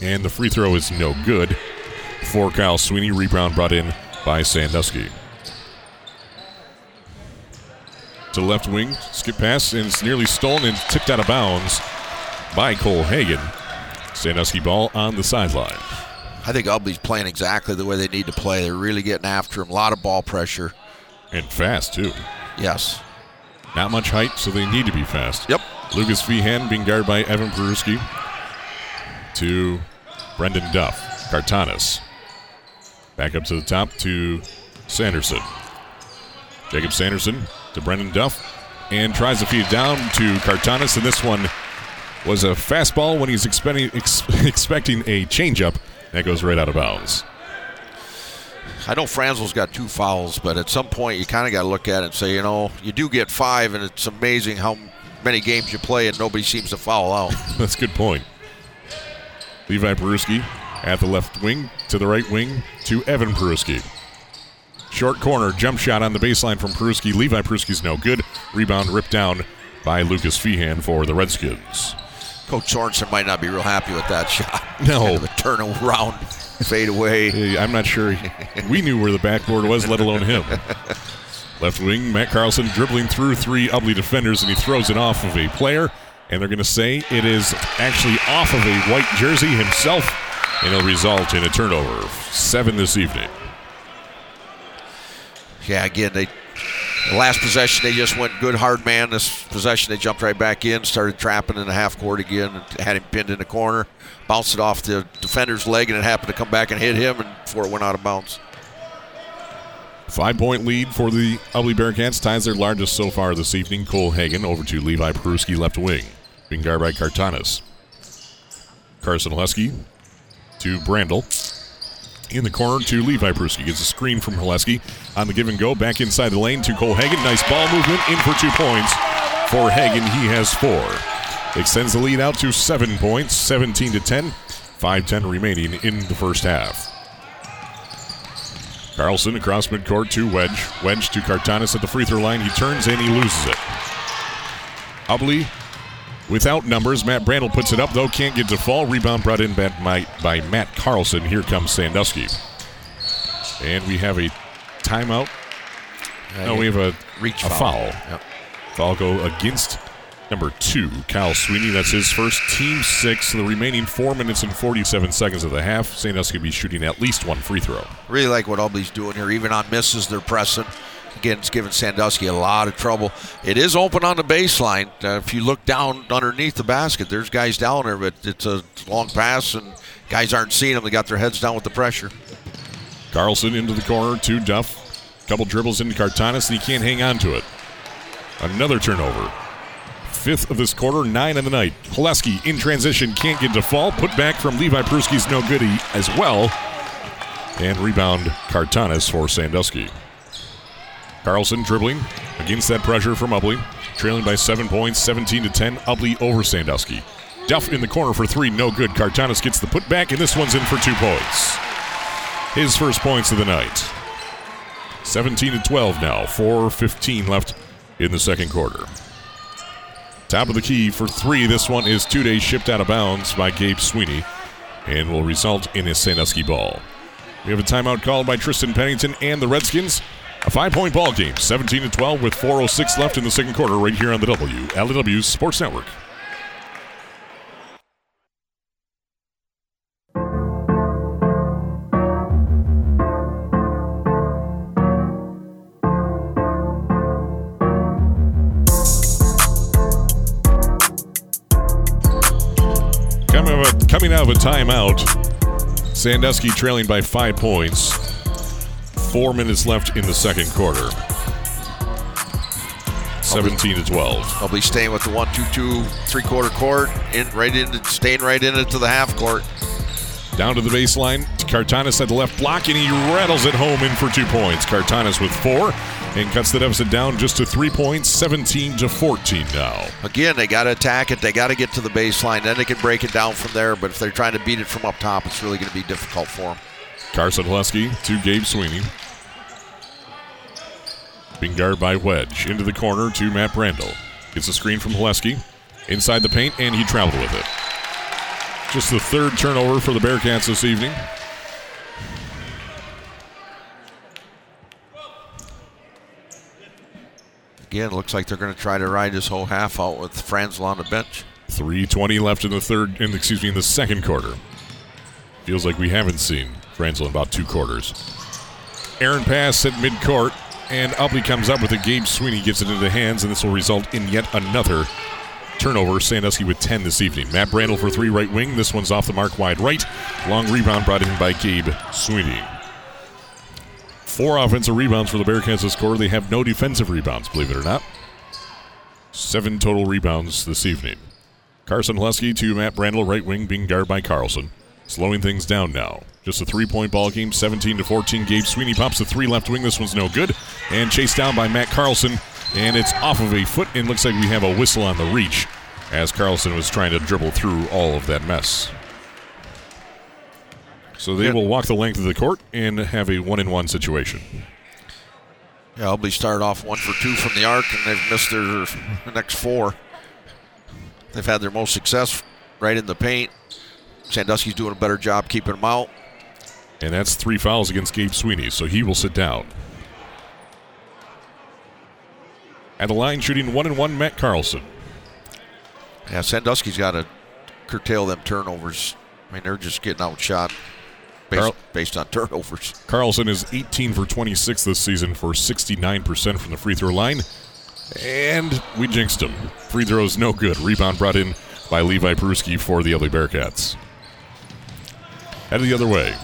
And the free throw is no good for Kyle Sweeney. Rebound brought in by Sandusky. To left wing, skip pass, and it's nearly stolen and tipped out of bounds by Cole Hagan. Sandusky ball on the sideline. I think Ubly's playing exactly the way they need to play. They're really getting after him. A lot of ball pressure. And fast, too. Yes. Not much height, so they need to be fast. Yep. Lucas Feehan being guarded by Evan Peruski to Brendan Duff. Cartanis. Back up to the top to Sanderson. Jacob Sanderson to Brendan Duff and tries to feed down to Cartanis. And this one was a fastball when he's expecting, ex- expecting a changeup. That goes right out of bounds. I know Franzel's got two fouls, but at some point you kind of got to look at it and say, you know, you do get five, and it's amazing how many games you play and nobody seems to foul out. That's a good point. Levi Peruski at the left wing to the right wing to Evan Peruski. Short corner jump shot on the baseline from Peruski. Levi Peruski's no good. Rebound ripped down by Lucas Feehan for the Redskins. Coach Sorensen might not be real happy with that shot. No. Kind of a turn around, fade away. I'm not sure we knew where the backboard was, let alone him. Left wing, Matt Carlson dribbling through three Ubly defenders, and he throws it off of a player. And they're going to say it is actually off of a white jersey himself, and it'll result in a turnover. Seven this evening. Yeah, again, they The last possession, they just went good hard man. This possession, they jumped right back in, started trapping in the half court again, and had him pinned in the corner. Bounced it off the defender's leg, and it happened to come back and hit him, and before it went out of bounds. Five point lead for the Ubly Bearcats. Ties their largest so far this evening. Cole Hagan over to Levi Peruski, left wing. Being guarded by Kartanis. Carson Haleski to Brandel. In the corner to Levi Peruski. Gets a screen from Haleski on the give and go. Back inside the lane to Cole Hagan. Nice ball movement. In for two points. For Hagan, he has four. Extends the lead out to seven points, 17 to 10. 5-10 remaining in the first half. Carlson across midcourt to Wedge. Wedge to Kartanis at the free throw line. He turns and he loses it. Ubly without numbers. Matt Brandel puts it up, though, can't get to fall. Rebound brought in by, by, by Matt Carlson. Here comes Sandusky. And we have a timeout. Uh, no, we have a, Reach a foul. foul. Yep. Foul go against number two, Kyle Sweeney. That's his first team six. The remaining four minutes and 47 seconds of the half. Sandusky will be shooting at least one free throw. Really like what Ubly's doing here. Even on misses, they're pressing. Again, it's giving Sandusky a lot of trouble. It is open on the baseline. Uh, if you look down underneath the basket, there's guys down there, but it's a long pass, and guys aren't seeing them. They got their heads down with the pressure. Carlson into the corner to Duff. Couple dribbles into Cartanis, and he can't hang on to it. Another turnover. Fifth of this quarter, nine of the night. Haleski in transition, can't get to fall. Put back from Levi Peruski's no goodie as well. And rebound Cartanis for Sandusky. Carlson dribbling against that pressure from Ubly. Trailing by seven points, 17 to 10. Ubly over Sandusky. Duff in the corner for three, no good. Kartanis gets the putback, and this one's in for two points. His first points of the night. 17 to 12 now. 4.15 left in the second quarter. Top of the key for three. This one is two days shipped out of bounds by Gabe Sweeney and will result in a Sandusky ball. We have a timeout called by Tristan Pennington and the Redskins. A five point ball game, 17 to 12, with 4.06 left in the second quarter, right here on the WLW Sports Network. Coming out coming out of a timeout, Sandusky trailing by five points. Four minutes left in the second quarter. 17 to 12. Ubly staying with the one-two-two three-quarter court, in right into staying right into the half court. Down to the baseline. Kartanis at the left block, and he rattles it home in for two points. Kartanis with four and cuts the deficit down just to three points, 17 to 14 now. Again, they got to attack it. They got to get to the baseline. Then they can break it down from there. But if they're trying to beat it from up top, it's really going to be difficult for them. Carson Haleski to Gabe Sweeney. Being guarded by Wedge. Into the corner to Matt Brandel. Gets a screen from Haleski. Inside the paint, and he traveled with it. Just the third turnover for the Bearcats this evening. Again, looks like they're going to try to ride this whole half out with Franzel on the bench. 320 left in the third, in, excuse me, in the second quarter. Feels like we haven't seen Franzel in about two quarters. Aaron pass at midcourt, and Ubly comes up with it. Gabe Sweeney gets it into the hands, and this will result in yet another turnover. Sandusky with 10 this evening. Matt Brandel for three right wing. This one's off the mark wide right. Long rebound brought in by Gabe Sweeney. Four offensive rebounds for the Bearcats this quarter. They have no defensive rebounds, believe it or not. Seven total rebounds this evening. Carson Haleski to Matt Brandel, right wing, being guarded by Carlson. Slowing things down now. Just a three point ball game, 17 to 14. Gabe Sweeney pops the three left wing. This one's no good. And chased down by Matt Carlson. And it's off of a foot, and looks like we have a whistle on the reach as Carlson was trying to dribble through all of that mess. So they Yeah. will walk the length of the court and have a one in one situation. Yeah, Ubly started off one for two from the arc, and they've missed their next four. They've had their most success right in the paint. Sandusky's doing a better job keeping them out. And that's three fouls against Gabe Sweeney, so he will sit down. At the line, shooting one and one, Matt Carlson. Yeah, Sandusky's got to curtail them turnovers. I mean, they're just getting outshot. based, Carl- based on turnovers. Carlson is 18 for 26 this season for 69% from the free throw line. And we jinxed him. Free throws no good. Rebound brought in by Levi Peruski for the Ubly Bearcats. Headed the other way.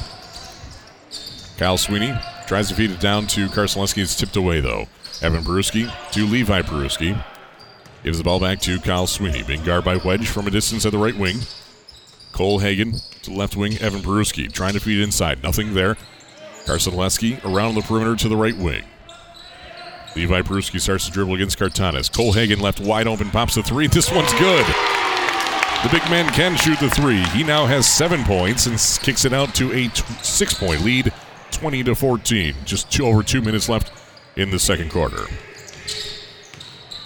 Kyle Sweeney tries to feed it down to Carson Haleski. It's tipped away, though. Evan Peruski to Levi Peruski. Gives the ball back to Kyle Sweeney. Being guarded by Wedge from a distance at the right wing. Cole Hagan to left wing. Evan Peruski trying to feed inside. Nothing there. Carson around the perimeter to the right wing. Levi Peruski starts to dribble against Cartanis. Cole Hagan left wide open, pops the three. This one's good. The big man can shoot the three. He now has seven points and kicks it out to a t- six-point lead, 20 to 14. Just two over two minutes left in the second quarter.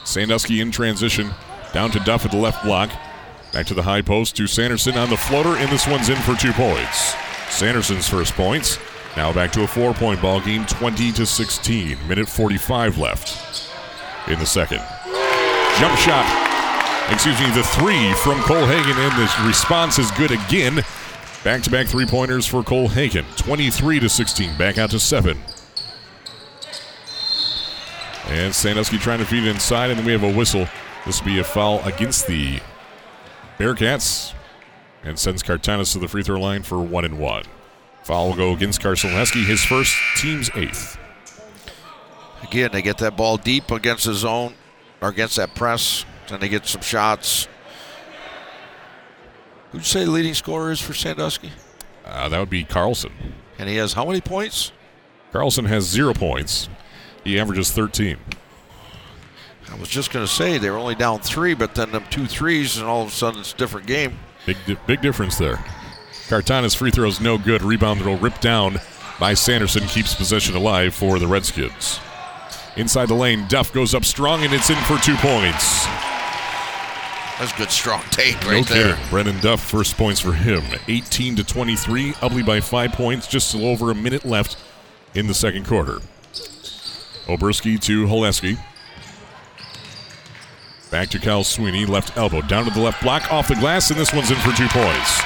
Sandusky in transition, down to Duff at the left block. Back to the high post to Sanderson on the floater, and this one's in for two points. Sanderson's first points. Now back to a four-point ball game, 20 to 16. Minute 45 left in the second. Jump shot. Excuse me, the three from Cole Hagan, and the response is good again. Back-to-back three-pointers for Cole Hagan, 23 to 16. Back out to seven. And Sandusky trying to feed it inside, and then we have a whistle. This will be a foul against the Bearcats, and sends Cartanis to the free throw line for one and one. Foul will go against Carson Haleski, his first, team's eighth. Again, they get that ball deep against the zone or against that press, and they get some shots. Who'd you say the leading scorer is for Sandusky? Uh, that would be Carlson. And he has how many points? Carlson has zero points. He averages 13. I was just going to say they were only down three, but then them two threes, and all of a sudden it's a different game. Big, di- big difference there. Cartana's free throws no good. Rebound throw ripped down by Sanderson keeps possession alive for the Redskins. Inside the lane, Duff goes up strong and it's in for two points. That's good, strong take No right there. kidding. Brennan Duff, first points for him. 18 to 23, Ubly by five points, just a little over a minute left in the second quarter. Oberski to Haleski. Back to Kyle Sweeney, left elbow, down to the left block, off the glass, and this one's in for two points.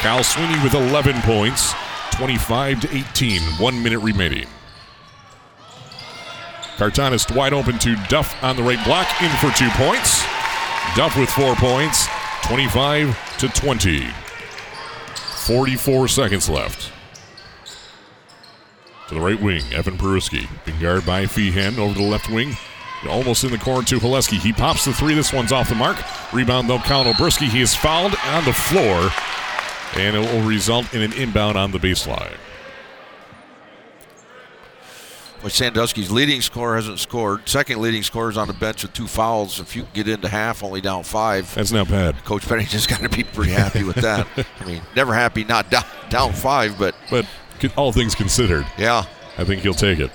Kyle Sweeney with 11 points, 25 to 18, one minute remaining. Cartanis wide open to Duff on the right block, in for two points. Duff with four points, 25 to 20. 44 seconds left. To the right wing, Evan Peruski. Being guarded by Feehan over to the left wing. Almost in the corner to Haleski. He pops the three. This one's off the mark. Rebound though, Colin Oberski. He is fouled on the floor. And it will result in an inbound on the baseline. But Sandusky's leading scorer hasn't scored. Second leading scorer is on the bench with two fouls. If you get into half, only down five. That's not bad. Coach Pennington's got to be pretty happy with that. I mean, never happy not down, down five, but But all things considered, yeah. I think he'll take it.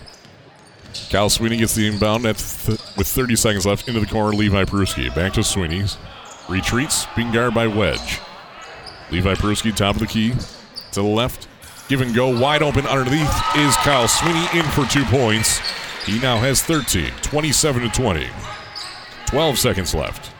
Kyle Sweeney gets the inbound at th- with 30 seconds left into the corner. Levi Peruski back to Sweeney's. Retreats, being guarded by Wedge. Levi Peruski, top of the key, to the left. Give and go, wide open underneath is Kyle Sweeney in for two points. He now has 13, 27 to 20. 12 seconds left.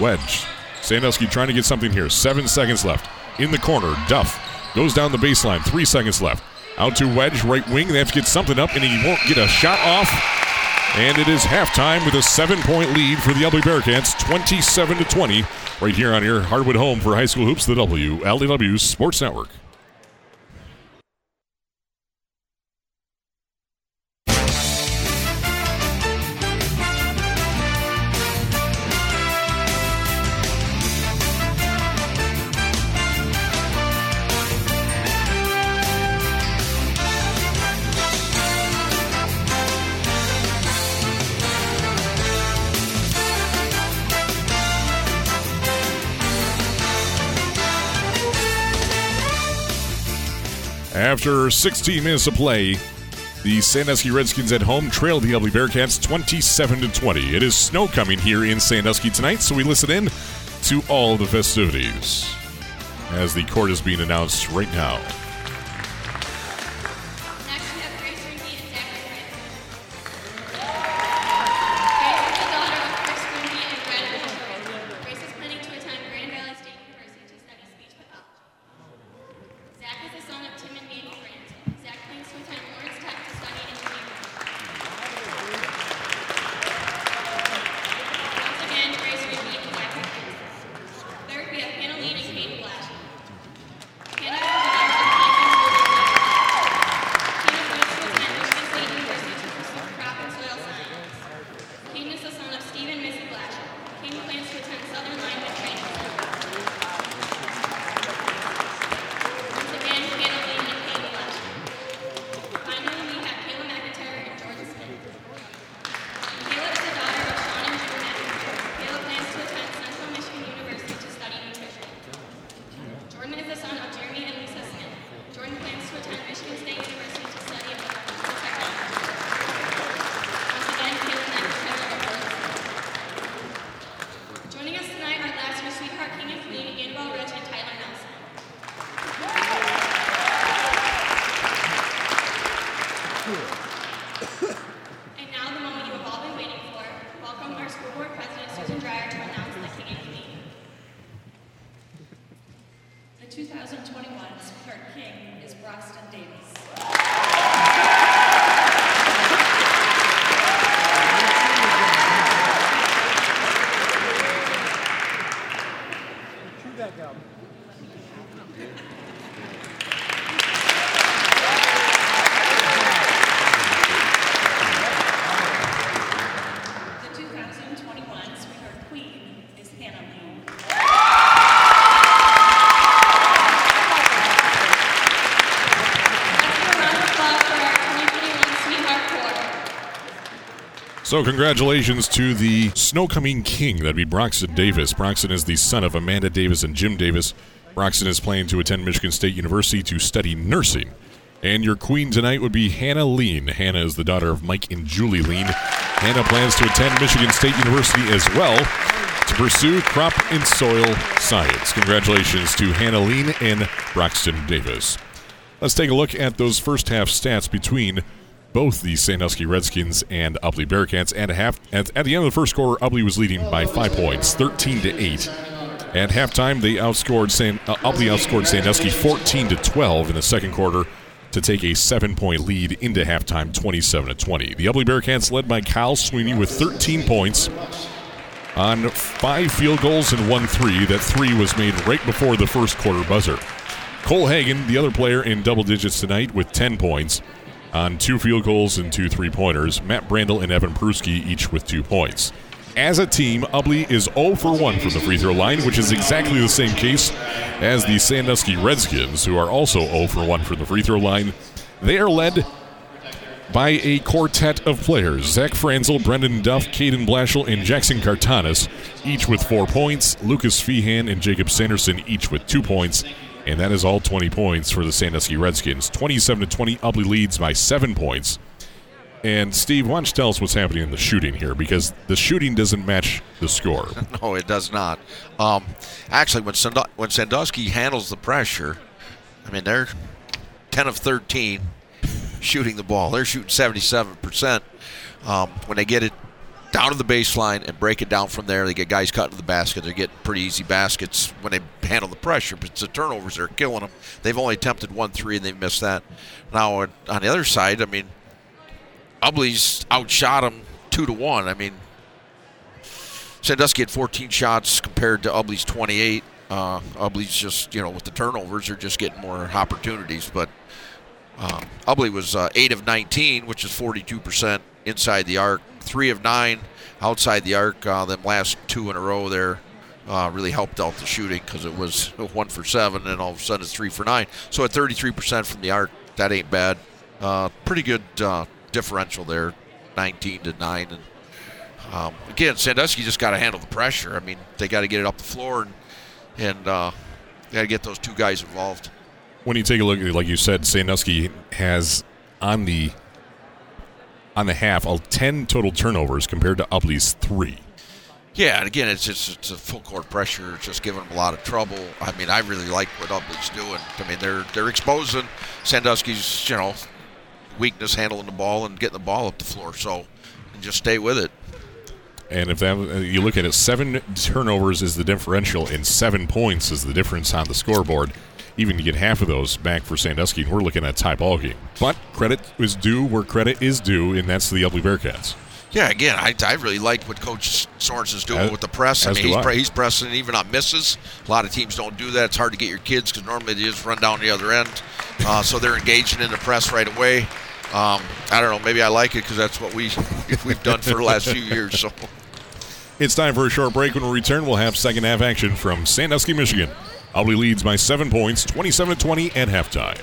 Wedge. Sandusky trying to get something here. Seven seconds left. In the corner, Duff goes down the baseline. Three seconds left. Out to Wedge, right wing. They have to get something up, and he won't get a shot off. And it is halftime with a seven-point lead for the Ubly Bearcats, 27 to 20, right here on your Hardwood home for high school hoops, the WLEW Sports Network. After 16 minutes of play, the Sandusky Redskins at home trail the Ubly Bearcats 27 to 20. It is snow coming here in Sandusky tonight, so we listen in to all the festivities as the court is being announced right now. So, congratulations to the Snow Coming King. That'd be Broxton Davis. Broxton is the son of Amanda Davis and Jim Davis. Broxton is planning to attend Michigan State University to study nursing. And your queen tonight would be Hannah Lean. Hannah is the daughter of Mike and Julie Lean. Hannah plans to attend Michigan State University as well to pursue crop and soil science. Congratulations to Hannah Lean and Broxton Davis. Let's take a look at those first half stats between both the Sandusky Redskins and Ubly Bearcats. At, half, at, at the end of the first quarter, Ubly was leading by five points, 13 to 8. At halftime, they outscored San, uh, Ubly outscored Sandusky 14 to 12 in the second quarter to take a seven-point lead into halftime, 27 to 20. The Ubly Bearcats, led by Kyle Sweeney, with 13 points on five field goals and one three. That three was made right before the first quarter buzzer. Cole Hagan, the other player in double digits tonight, with 10 points on two field goals and two three pointers. Matt Brandel and Evan Peruski each with two points. As a team, Ubly is 0 for 1 from the free throw line, which is exactly the same case as the Sandusky Redskins, who are also 0 for 1 from the free throw line. They are led by a quartet of players Zach Franzel, Brendan Duff, Caden Blashill, and Jackson Cartanis, each with four points. Lucas Feehan and Jacob Sanderson, each with two points. And that is all 20 points for the Sandusky Redskins. 27 to 20, Ubly leads by seven points. And Steve, why don't you tell us what's happening in the shooting here? Because the shooting doesn't match the score. No, it does not. Um, actually, when when Sandusky handles the pressure, I mean they're 10 of 13 shooting the ball. They're shooting 77 percent. Um, when they get it down to the baseline and break it down from there, they get guys cutting to the basket. They're getting pretty easy baskets when they handle the pressure. But the turnovers that are killing them. They've only attempted one three and they've missed that. Now on the other side, I mean, Ubly's outshot them two to one. I mean, Sandusky had 14 shots compared to Ubly's 28. Uh, Ubly's just, you know, with the turnovers, they're just getting more opportunities. But um, Ubly was uh, 8 of 19, which is 42% inside the arc. 3 of 9 outside the arc. Uh, them last two in a row there uh, really helped out the shooting because it was 1 for 7, and all of a sudden it's 3 for 9. So at 33% from the arc, that ain't bad. Uh, pretty good uh, differential there, 19 to 9. And um, again, Sandusky just got to handle the pressure. I mean, they got to get it up the floor and and uh, got to get those two guys involved. when you take a look, like you said, Sandusky has on the on the half uh, ten total turnovers compared to Ubly's three. Yeah, and again, it's just it's a full court pressure. It's just giving them a lot of trouble. I mean, I really like what Ubly's doing. I mean, they're they're exposing Sandusky's you know weakness handling the ball and getting the ball up the floor. So, and just stay with it. And if that you look at it, seven turnovers is the differential, and seven points is the difference on the scoreboard. Even to get half of those back for Sandusky, and we're looking at a tie ball game. But credit is due where credit is due, and that's the Ubly Bearcats. Yeah, again, I, I really like what Coach Sorensen is doing As- with the press. I mean, he's, I. he's pressing even on misses. A lot of teams don't do that. It's hard to get your kids because normally they just run down the other end. Uh, so they're engaging in the press right away. Um, I don't know. Maybe I like it because that's what we we've done for the last few years. So It's time for a short break. When we return, we'll have second half action from Sandusky, Michigan. Ubly leads by seven points, 27 to 20 at halftime.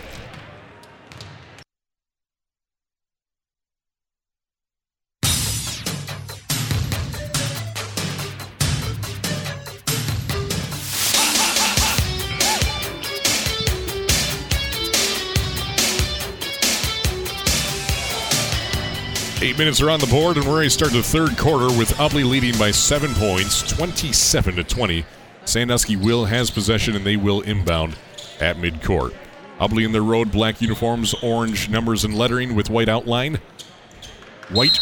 Eight minutes are on the board, and we're ready to start the third quarter with Ubly leading by seven points, 27 to 20. Sandusky will has possession, and they will inbound at midcourt. Ubly in their road black uniforms, orange numbers and lettering with white outline, white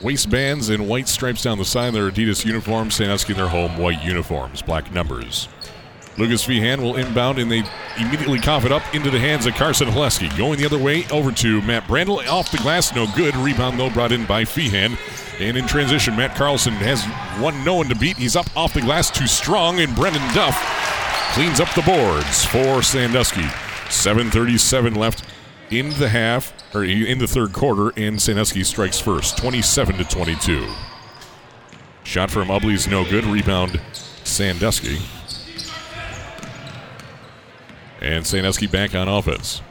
waistbands and white stripes down the side of their Adidas uniforms. Sandusky in their home white uniforms, black numbers. Lucas Feehan will inbound, and they immediately cough it up into the hands of Carson Haleski. Going the other way over to Matt Brandel. Off the glass, no good. Rebound, though, brought in by Feehan. And in transition, Matt Carlson has one no one to beat. He's up off the glass, too strong, and Brendan Duff cleans up the boards for Sandusky. 7.37 left in the half, or in the third quarter, and Sandusky strikes first, 27 to 22. Shot from Ubly's no good. Rebound, Sandusky. And Sandusky back on offense.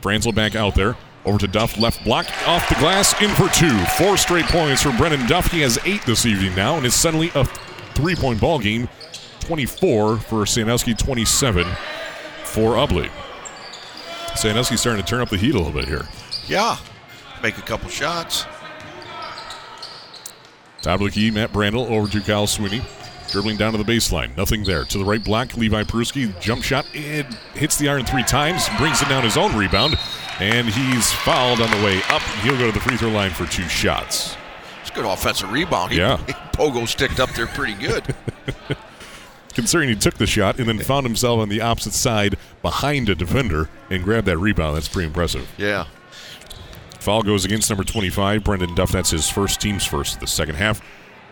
Franzel back out there. Over to Duff, left block, off the glass, in for two. Four straight points for Brennan Duff. He has eight this evening now, and it's suddenly a three point ball game 24 for Sandusky, 27 for Ubly. Sandusky starting to turn up the heat a little bit here. Yeah. Make a couple shots. Top of the key, Matt Brandel over to Kyle Sweeney. Dribbling down to the baseline. Nothing there. To the right block, Levi Peruski. Jump shot. It hits the iron three times. Brings it down his own rebound. And he's fouled on the way up. He'll go to the free throw line for two shots. It's a good offensive rebound. He, Yeah. he pogo sticked up there pretty good. Considering he took the shot and then found himself on the opposite side behind a defender and grabbed that rebound, that's pretty impressive. yeah. Foul goes against number 25, Brendan Duff. That's his first team's first of the second half.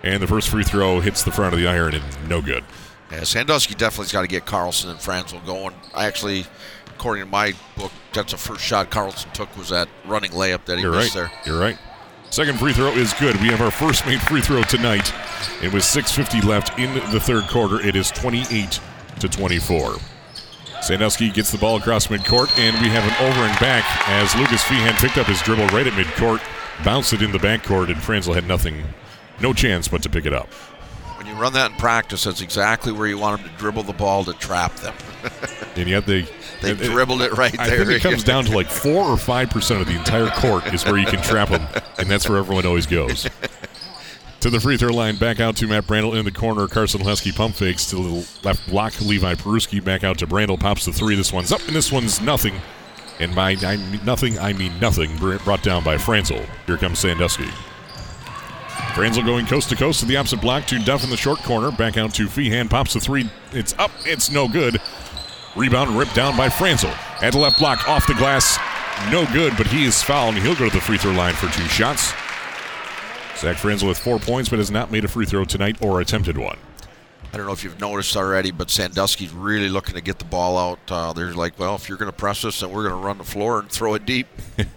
And the first free throw hits the front of the iron and no good. Yeah, Sandusky definitely's got to get Carlson and Franzel going. I actually, according to my book, that's the first shot Carlson took was that running layup that he You're right. there. You're right. Second free throw is good. We have our first made free throw tonight. It was 6:50 left in the third quarter. It is 28 to 24. Sandusky gets the ball across midcourt, and we have an over and back as Lucas Feehan picked up his dribble right at midcourt, bounced it in the backcourt, and Franzel had nothing, no chance but to pick it up. When you run that in practice, that's exactly where you want them to dribble the ball to trap them. And yet they They dribbled it right I there. think it comes down to like four or five percent of the entire court is where you can trap them, and that's where everyone always goes. To the free throw line, back out to Matt Brandel in the corner. Carson Haleski pump fakes to the left block. Levi Peruski back out to Brandel, pops the three. This one's up, and this one's nothing. And by I mean nothing, I mean nothing. Brought down by Franzel. Here comes Sandusky. Franzel going coast to coast to the opposite block to Duff in the short corner. Back out to Feehan, pops the three. It's up, it's no good. Rebound ripped down by Franzel. At the left block, off the glass. No good, but he is fouled, and he'll go to the free throw line for two shots. Zach Franzel with four points, but has not made a free throw tonight or attempted one. I don't know if you've noticed already, but Sandusky's really looking to get the ball out. Uh, they're like, well, if you're going to press us, then we're going to run the floor and throw it deep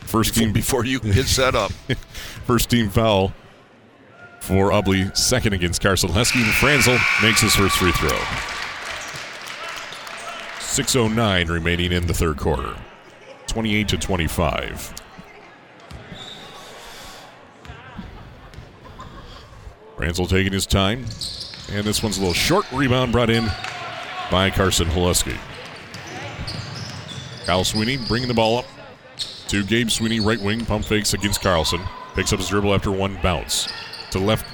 First before, team, before you can get set up. first team foul for Ubly, second against Carson Haleski. And Franzel makes his first free throw. 6.09 remaining in the third quarter. 28 to 25. Franzel taking his time. And this one's a little short. Rebound brought in by Carson Haleski. Kyle Sweeney bringing the ball up to Gabe Sweeney, right wing, pump fakes against Carlson. Picks up his dribble after one bounce. To left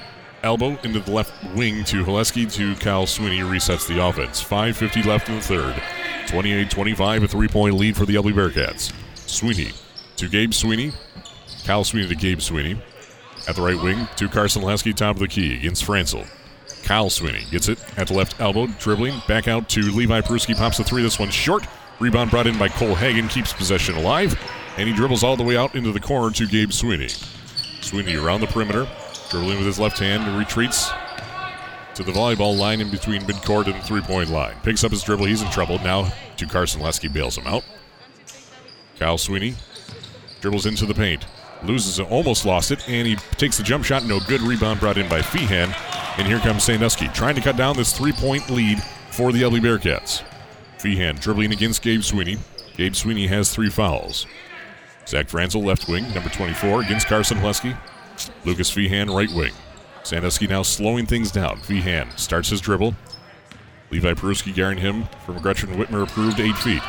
elbow, into the left wing to Haleski to Cal Sweeney, resets the offense. 5.50 left in the third. 28 25, a three point lead for the Ubly Bearcats. Sweeney to Gabe Sweeney. Cal Sweeney to Gabe Sweeney. At the right wing to Carson Haleski, top of the key against Franzel. Kyle Sweeney gets it at the left elbow, dribbling back out to Levi Peruski. Pops the three. This one's short. Rebound brought in by Cole Hagan, keeps possession alive, and he dribbles all the way out into the corner to Gabe Sweeney. Sweeney around the perimeter, dribbling with his left hand, and retreats to the volleyball line in between midcourt and the three point line. Picks up his dribble. He's in trouble. Now to Carson Haleski, bails him out. Kyle Sweeney dribbles into the paint. Loses it, almost lost it, and he takes the jump shot. No good. Rebound brought in by Feehan. And here comes Sandusky trying to cut down this three point lead for the Ubly Bearcats. Feehan dribbling against Gabe Sweeney. Gabe Sweeney has three fouls. Zach Franzel, left wing, number 24, against Carson Haleski. Lucas Feehan, right wing. Sandusky now slowing things down. Feehan starts his dribble. Levi Peruski guarding him from Gretchen Whitmer approved eight feet.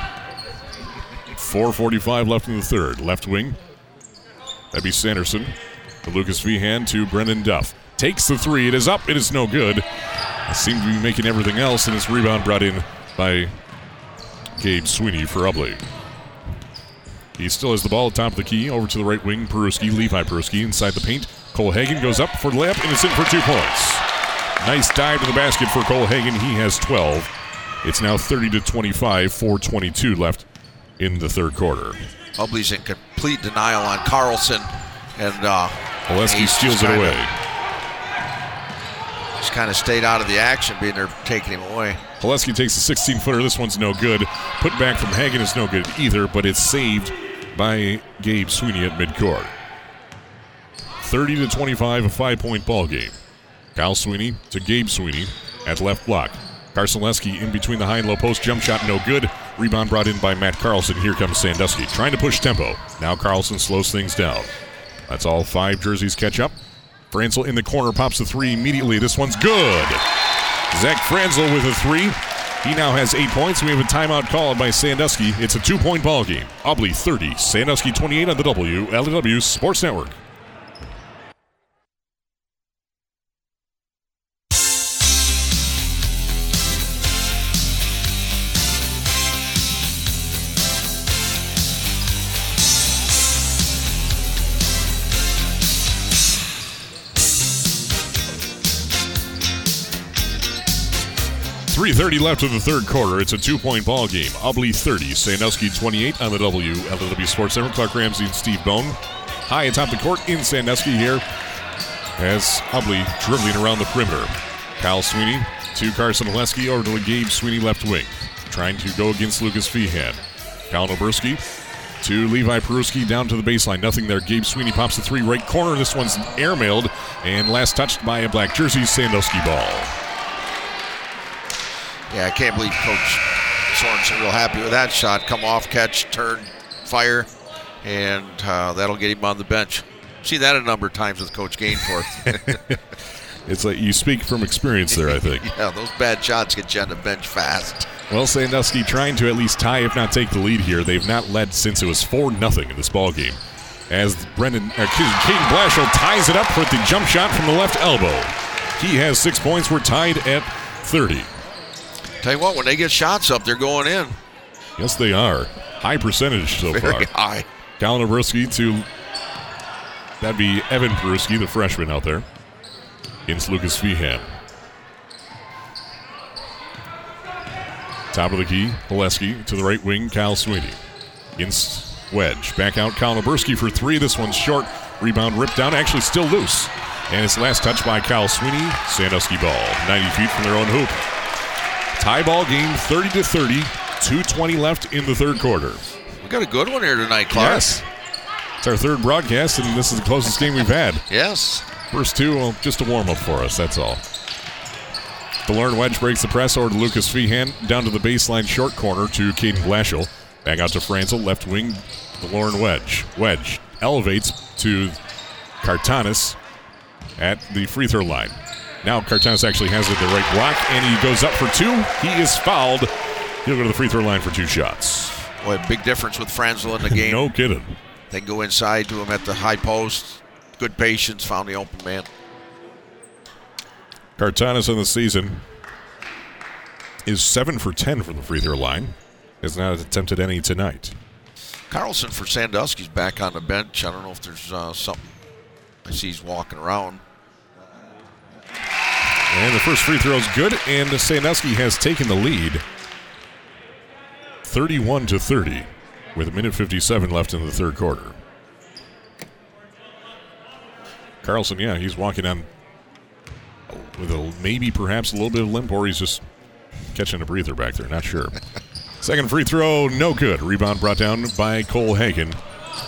4.45 left in the third. Left wing. That'd be Sanderson. To Lucas Feehan to Brendan Duff. Takes the three. It is up. It is no good. Seemed to be making everything else, and it's rebound brought in by Gabe Sweeney for Ubly. He still has the ball at top of the key. Over to the right wing. Peruski, Levi Peruski inside the paint. Cole Hagan goes up for the layup, and it's in for two points. Nice dive to the basket for Cole Hagan. He has 12. It's now 30 to 25, 422 left in the third quarter. Ubly's in complete denial on Carlson, and uh, Haleski steals it away. Just kind of stayed out of the action, being they're taking him away. Haleski takes a 16 footer. This one's no good. Put back from Hagan is no good either, but it's saved by Gabe Sweeney at midcourt. 30 to 25, a five point ball game. Kyle Sweeney to Gabe Sweeney at left block. Carson in between the high and low post. Jump shot no good. Rebound brought in by Matt Carlson. Here comes Sandusky trying to push tempo. Now Carlson slows things down. That's all five jerseys catch up. Franzel in the corner pops the three immediately. This one's good. Zach Franzel with a three. He now has eight points. We have a timeout called by Sandusky. It's a two point ball game. Ubly 30, Sandusky 28 on the WLEW Sports Network. Three thirty left of the third quarter. It's a two-point ball game. Ubly thirty, Sandusky twenty-eight on the WLEW Sports Network. Clark Ramsey and Steve Bone high atop the court in Sandusky here as Ubly dribbling around the perimeter. Kyle Sweeney to Carson Haleski over to Gabe Sweeney left wing, trying to go against Lucas Feehan. Kyle Noberski to Levi Peruski down to the baseline. Nothing there. Gabe Sweeney pops the three right corner. This one's airmailed and last touched by a black jersey Sandusky ball. Yeah, I can't believe Coach Sorensen real happy with that shot. Come off, catch, turn, fire, and uh, that'll get him on the bench. See that a number of times with Coach Gainforth. It's like you speak from experience there, I think. yeah, those bad shots get you on the bench fast. Well, Sandusky trying to at least tie, if not take the lead here. They've not led since it was 4 0 in this ball game. As Brendan, uh, Caden Blashill ties it up with the jump shot from the left elbow. He has six points. We're tied at 30. Tell you what, when they get shots up, they're going in Yes, they are. High percentage so very far. high. Colin Obrowski to that'd be Evan Peruski, the freshman out there, against Lucas Feehan. Top of the key, Haleski to the right wing, Kyle Sweeney. Against Wedge. Back out, Colin Obrowski for three. This one's short. Rebound ripped down, actually still loose. And it's last touch by Kyle Sweeney. Sandusky ball, 90 feet from their own hoop. Tie ball game, 30 to 30. 220 left in the third quarter. We got a good one here tonight, Clark. Yes. It's our third broadcast, and this is the closest game we've had. Yes. First two, well, just a warm up for us, that's all. The Delorn Wedge breaks the press over to Lucas Feehan, down to the baseline short corner to Caden Blashill. Back out to Franzel, left wing, Delorn Wedge. Wedge elevates to Cartanis at the free throw line. Now Cartanis actually has it the right block, and he goes up for two. He is fouled. He'll go to the free throw line for two shots. Boy, big difference with Franzel in the game. No kidding. They go inside to him at the high post. Good patience, found the open man. Cartanis in the season is 7 for 10 from the free throw line. Has not attempted any tonight. Carlson for Sandusky's back on the bench. I don't know if there's uh, something. I see he's walking around. And the first free throw is good, and Sandusky has taken the lead 31 to 30 with a minute 57 left in the third quarter. Carlson, yeah, he's walking on with a maybe perhaps a little bit of limp, or he's just catching a breather back there. Not sure. Second free throw, no good. Rebound brought down by Cole Hagan.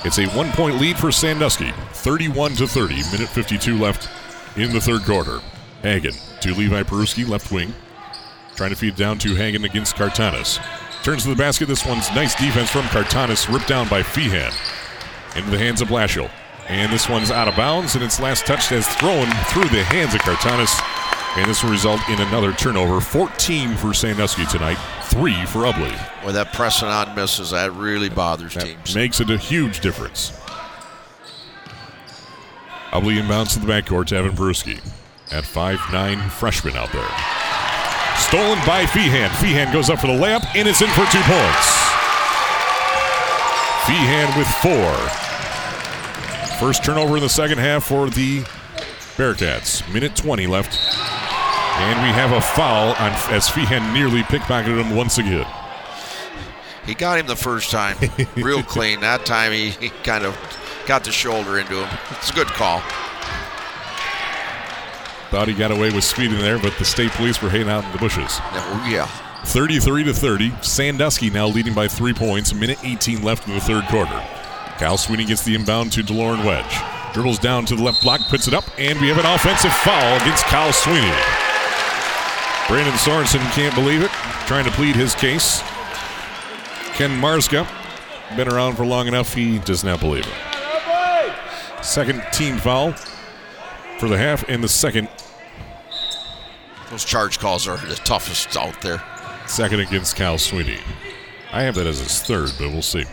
It's a one point lead for Sandusky, 31 to 30. Minute 52 left in the third quarter. Hagan to Levi Peruski, left wing. Trying to feed down to Hagan against Cartanis. Turns to the basket. This one's nice defense from Cartanis, ripped down by Feehan. Into the hands of Blashill. And this one's out of bounds, and its last touch has thrown through the hands of Cartanis. And this will result in another turnover. 14 for Sandusky tonight, 3 for Ubly. Boy, that pressing on misses, that really bothers That teams. makes it a huge difference. Ubly inbounds to the backcourt to Evan Peruski. At 5'9 freshman out there. Stolen by Feehan. Feehan goes up for the layup, and it's in for two points. Feehan with four. First turnover in the second half for the Bearcats. Minute 20 left. And we have a foul on as Feehan nearly pickpocketed him once again. He got him the first time, real clean. That time he, he kind of got the shoulder into him. It's a good call. Thought he got away with speeding there, but the state police were hanging out in the bushes. Oh, yeah. 33 to 30. Sandusky now leading by three points. Minute 18 left in the third quarter. Cal Sweeney gets the inbound to DeLorean Wedge. Dribbles down to the left block, puts it up, and we have an offensive foul against Kyle Sweeney. Brandon Sorensen can't believe it, trying to plead his case. Ken Marska, been around for long enough, he does not believe it. Second team foul for the half and the second Those charge calls are the toughest out there. Second against Cal Sweeney. I have that as his third, but we'll see.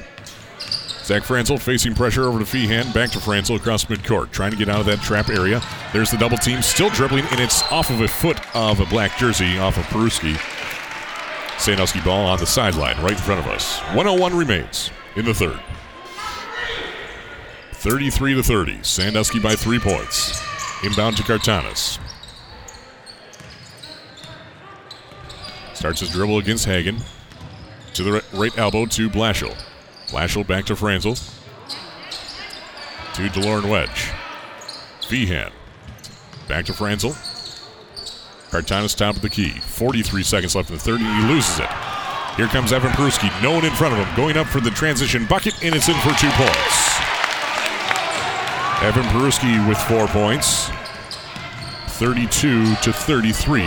Zach Franzel facing pressure over to Feehan. Back to Franzel across midcourt, trying to get out of that trap area. There's the double team, still dribbling, and it's off of a foot of a black jersey, off of Peruski. Sandusky ball on the sideline, right in front of us. 101 remains in the third. 33 to 30. Sandusky by three points. Inbound to Cartanas. Starts his dribble against Hagan. To the right elbow to Blashill. Blashill back to Franzel. To DeLorean Wedge. Feehan. Back to Franzel. Cartanas top of the key. 43 seconds left in the third, and he loses it. Here comes Evan Peruski. No one in front of him. Going up for the transition bucket, and it's in for two points. Evan Peruski with four points. 32 to 33.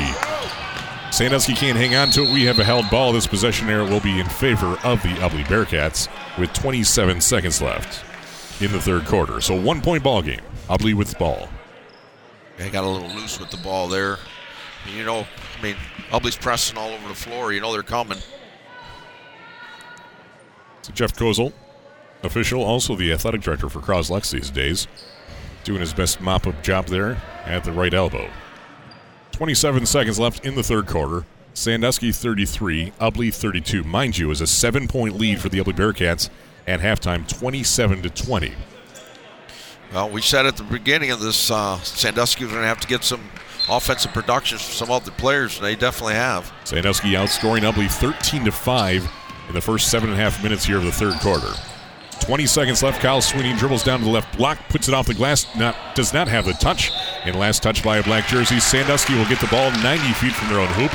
Sandusky can't hang on to it. We have a held ball. This possession error will be in favor of the Ubly Bearcats with 27 seconds left in the third quarter. So one point ball game. Ubly with the ball. They got a little loose with the ball there. You know, I mean, Ubly's pressing all over the floor. You know they're coming. So Jeff Kozel, official, also the athletic director for Croslex these days, doing his best mop up job there at the right elbow. 27 seconds left in the third quarter. Sandusky 33, Ubly 32. Mind you, is a seven point lead for the Ubly Bearcats at halftime, 27 to 20. Well, we said at the beginning of this, uh, Sandusky was going to have to get some offensive productions from some other players, and they definitely have. Sandusky outscoring Ubly 13 to 5 in the first seven and a half minutes here of the third quarter. 20 seconds left. Kyle Sweeney dribbles down to the left block, puts it off the glass, not, does not have the touch. And last touch by a black jersey. Sandusky will get the ball 90 feet from their own hoop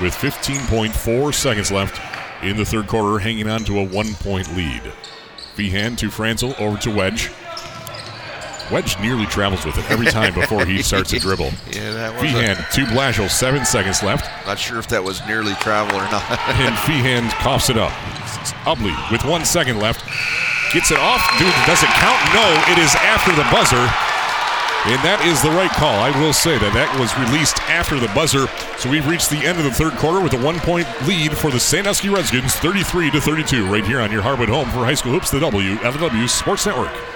with 15.4 seconds left in the third quarter, hanging on to a one point lead. Feehan to Franzel, over to Wedge. Wedge nearly travels with it every time before he starts to dribble. Yeah, that was. A, Feehan to Blashill, seven seconds left. not sure if that was nearly travel or not. and Feehan coughs it up. Ubly with one second left. Gets it off. Dude, does it count? No, it is after the buzzer. And that is the right call. I will say that that was released after the buzzer. So we've reached the end of the third quarter with a one-point lead for the Sandusky Redskins, 33 to 32, right here on your Hardwood home for high school hoops, the WLEW Sports Network.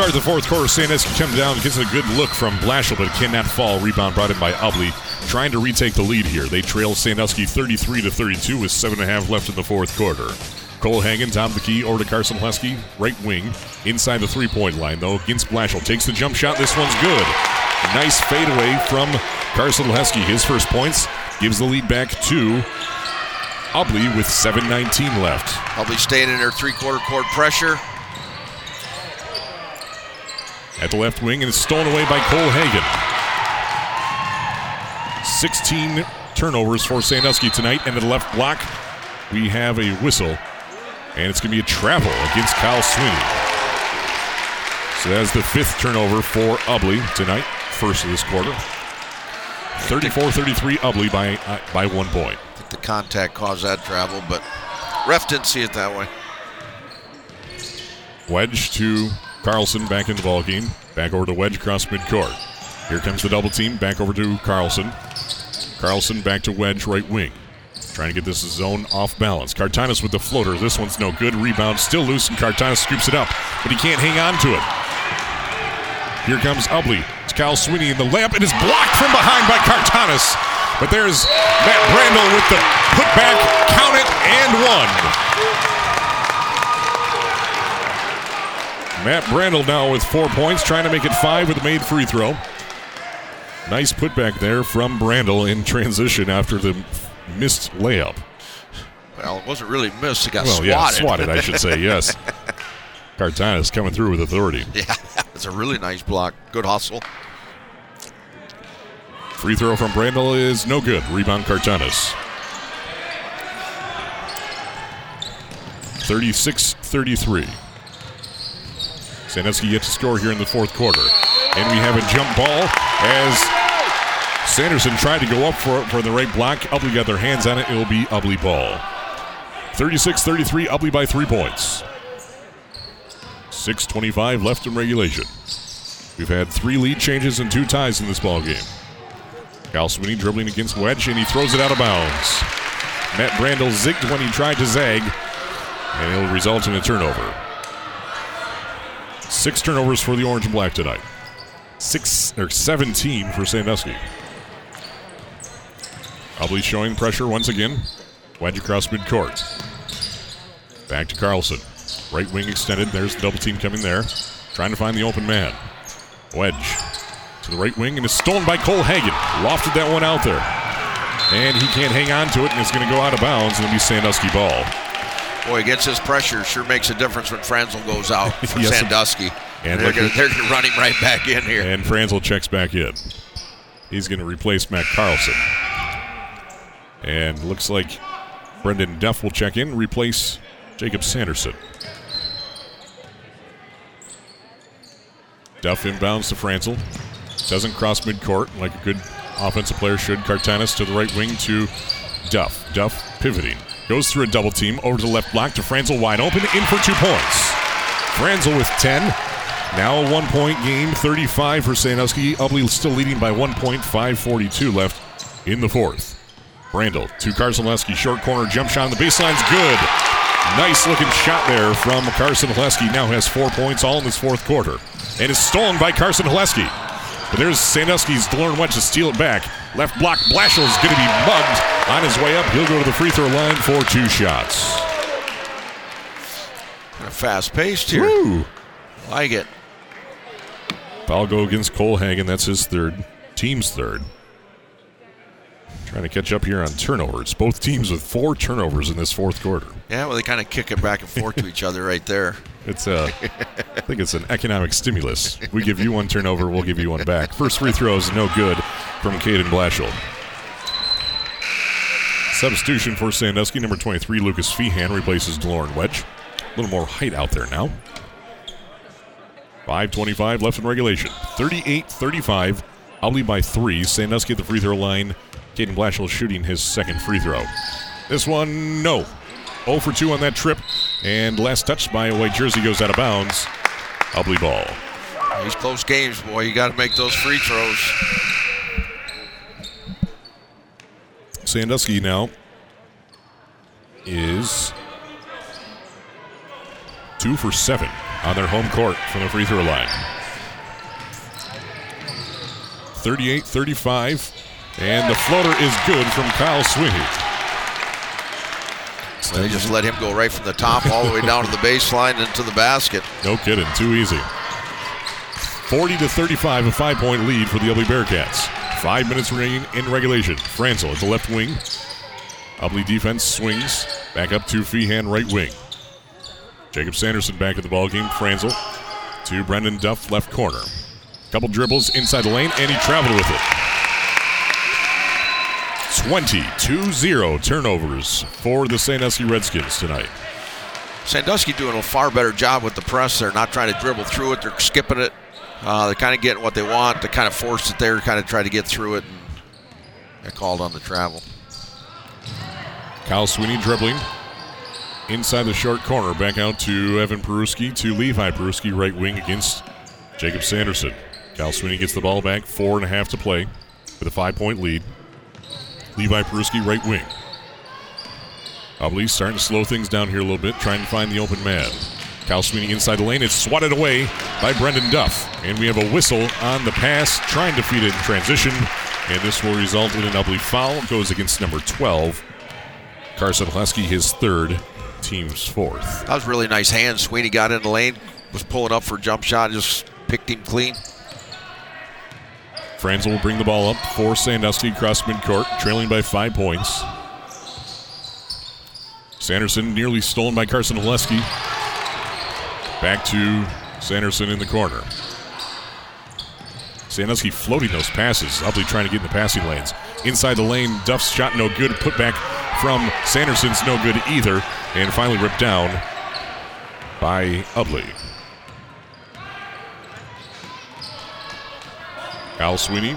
Start the fourth quarter, Sandusky comes down, gets a good look from Blashill, but cannot fall. Rebound brought in by Ubly, trying to retake the lead here. They trail Sandusky 33 to 32 with seven and a half left in the fourth quarter. Cole Hagan, top of the key, over to Carson Haleski, right wing, inside the three-point line though. Against Blashill, takes the jump shot. This one's good. Nice fadeaway from Carson Haleski. His first points gives the lead back to Ubly with 7:19 left. Ubly staying in their three-quarter court pressure. At the left wing, and it's stolen away by Cole Hagan. 16 turnovers for Sandusky tonight, and at the left block, we have a whistle, and it's going to be a travel against Kyle Sweeney. So that's the fifth turnover for Ubly tonight, first of this quarter. 34-33 Ubly by uh, by one point. I think the contact caused that travel, but ref didn't see it that way. Wedge to Carlson back in the ball game. Back over to Wedge across midcourt. Here comes the double team. Back over to Carlson. Carlson back to Wedge right wing. Trying to get this zone off balance. Cartanis with the floater. This one's no good. Rebound still loose, and Cartanis scoops it up, but he can't hang on to it. Here comes Ubly. It's Kyle Sweeney in the layup. It is blocked from behind by Cartanis. But there's Matt Brandel with the putback. Count it and one. Matt Brandel now with four points, trying to make it five with a made free throw. Nice putback there from Brandel in transition after the missed layup. Well, it wasn't really missed. It got Well, swatted. yeah, swatted, I should say, yes. Cartanis coming through with authority. Yeah, that was a really nice block. Good hustle. Free throw from Brandel is no good. Rebound Cartanis. 36 33. Sandusky yet to score here in the fourth quarter. And we have a jump ball as Sanderson tried to go up for, for the right block. Ubly got their hands on it. It will be Ubly ball. 36 33, Ubly by three points. 6.25 left in regulation. We've had three lead changes and two ties in this ball game. Kyle Sweeney dribbling against Wedge, and he throws it out of bounds. Matt Brandel zigged when he tried to zag, and it'll result in a turnover. Six turnovers for the Orange and Black tonight. Six or 17 for Sandusky. Ubly showing pressure once again. Wedge across midcourt. Back to Carlson. Right wing extended. There's the double team coming there. Trying to find the open man. Wedge to the right wing and is stolen by Cole Hagan. Lofted that one out there. And he can't hang on to it and it's going to go out of bounds and it'll be Sandusky ball. Boy, gets his pressure, sure makes a difference when Franzel goes out for Yes. Sandusky. And they're going gonna run him right back in here. And Franzel checks back in. He's going to replace Matt Carlson. And looks like Brendan Duff will check in, replace Jacob Sanderson. Duff inbounds to Franzel. Doesn't cross midcourt like a good offensive player should. Cartanis to the right wing to Duff. Duff pivoting. Goes through a double team over to the left block to Franzel wide open, in for two points. Franzel with 10. Now a one point game, 35 for Sandusky. Ubly still leading by one point, 5.42 left in the fourth. Brandel to Carson Haleski, short corner jump shot on the baseline's good. Nice looking shot there from Carson Haleski. Now has four points all in this fourth quarter. And is stolen by Carson Haleski. But there's Sandusky's Delorn Wedge to steal it back. Left block, Blashill is going to be mugged on his way up. He'll go to the free throw line for two shots. Fast paced here. Woo! Like it. Foul go against Cole Hagan. That's his third. Team's third. Trying to catch up here on turnovers. Both teams with four turnovers in this fourth quarter. Yeah, well, they kind of kick it back and forth to each other right there. It's a, I think it's an economic stimulus. We give you one turnover, we'll give you one back. First free throw is no good from Caden Blashill. Substitution for Sandusky, number 23, Lucas Feehan replaces DeLorean Wedge. A little more height out there now. 5.25 left in regulation. 38 35. Ubly by three. Sandusky at the free throw line. Caden Blashill shooting his second free throw. This one, no. 0 for 2 on that trip. And last touch by a white jersey goes out of bounds. Ugly ball. These close games, boy, you got to make those free throws. Sandusky now is two for seven on their home court from the free throw line. 38 35. And the floater is good from Kyle Sweeney. They just mm-hmm. let him go right from the top all the way down to the baseline into the basket. No kidding, too easy. 40 to 35, a five point lead for the Ubly Bearcats. Five minutes remaining in regulation. Franzel at the left wing. Ubly defense swings back up to Feehan right wing. Jacob Sanderson back at the ball game. Franzel to Brendan Duff left corner. Couple dribbles inside the lane, and he traveled with it. 22-0 turnovers for the Sandusky Redskins tonight. Sandusky doing a far better job with the press. They're not trying to dribble through it. They're skipping it. Uh, they're kind of getting what they want. They kind of force it there, kind of try to get through it. And they're called on the travel. Kyle Sweeney dribbling inside the short corner. Back out to Evan Peruski to Levi Peruski, right wing against Jacob Sanderson. Kyle Sweeney gets the ball back, four and a half to play with a five point lead. Levi Peruski, right wing. Ubly starting to slow things down here a little bit, trying to find the open man. Cal Sweeney inside the lane. It's swatted away by Brendan Duff. And we have a whistle on the pass, trying to feed it in transition. And this will result in an ugly foul. Goes against number 12. Carson Haleski, his third, team's fourth. That was really nice hand. Sweeney got in the lane, was pulling up for a jump shot, just picked him clean. Franzel will bring the ball up for Sandusky across midcourt, trailing by five points. Sanderson nearly stolen by Carson Haleski. Back to Sanderson in the corner. Sandusky floating those passes. Ubly trying to get in the passing lanes. Inside the lane, Duff's shot no good. Put back from Sanderson's no good either. And finally ripped down by Ubly. Al Sweeney,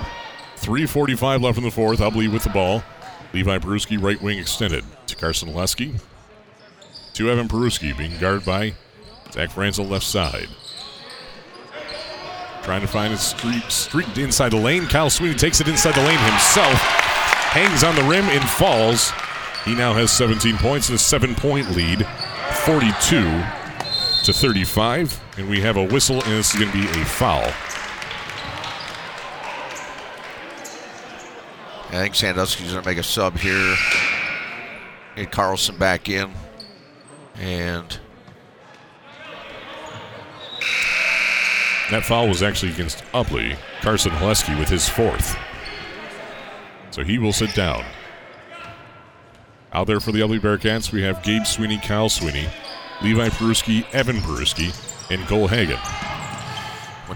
3.45 left in the fourth. Ubly with the ball. Levi Peruski, right wing extended to Carson Haleski. To Evan Peruski, being guarded by Zach Franzel, left side. Trying to find a streak, streak inside the lane. Kyle Sweeney takes it inside the lane himself. Hangs on the rim and falls. He now has 17 points and a seven point lead, 42 to 35. And we have a whistle, and this is going to be a foul. I think Sandusky's going to make a sub here. Get Carlson back in. And That foul was actually against Ubly. Carson Haleski with his fourth. So he will sit down. Out there for the Ubly Bearcats, we have Gabe Sweeney, Kyle Sweeney, Levi Peruski, Evan Peruski, and Cole Hagan.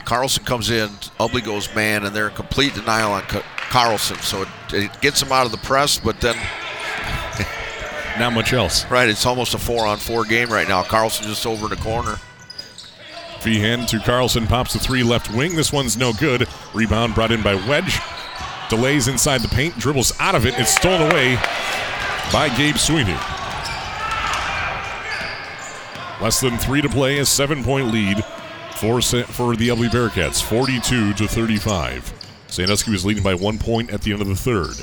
Carlson comes in, Ubly goes man, and they're in complete denial on Carlson. So it, it gets him out of the press, but then, Not much else. right, it's almost a four on four game right now. Carlson just over in the corner. Feehan to Carlson, pops the three left wing. This one's no good. Rebound brought in by Wedge. Delays inside the paint, dribbles out of it. It's stolen away by Gabe Sweeney. Less than three to play, a seven point lead for, for the Ubly Bearcats, 42 to 35. Sandusky was leading by one point at the end of the third.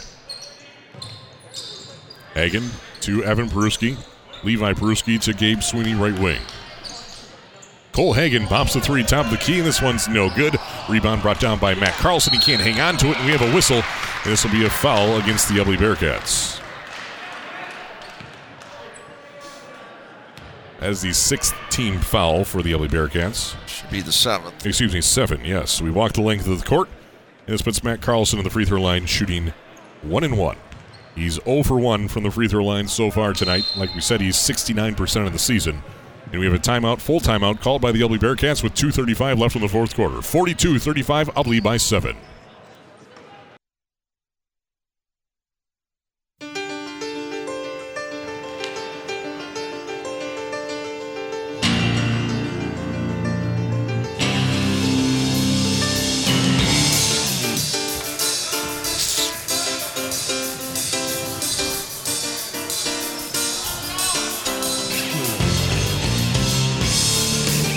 Hagan to Evan Peruski. Levi Peruski to Gabe Sweeney, right wing. Cole Hagan pops the three top of the key, and this one's no good. Rebound brought down by Matt Carlson. He can't hang on to it, and we have a whistle. And this will be a foul against the Ubly Bearcats. As the sixth team foul for the Ubly Bearcats. Should be the seventh. Excuse me, seven, yes. We walk the length of the court, and this puts Matt Carlson in the free throw line shooting one and one. He's 0 for 1 from the free throw line so far tonight. Like we said, he's 69% of the season. And we have a timeout, full timeout, called by the Ubly Bearcats with 2.35 left in the fourth quarter. 42 35, Ubly by 7.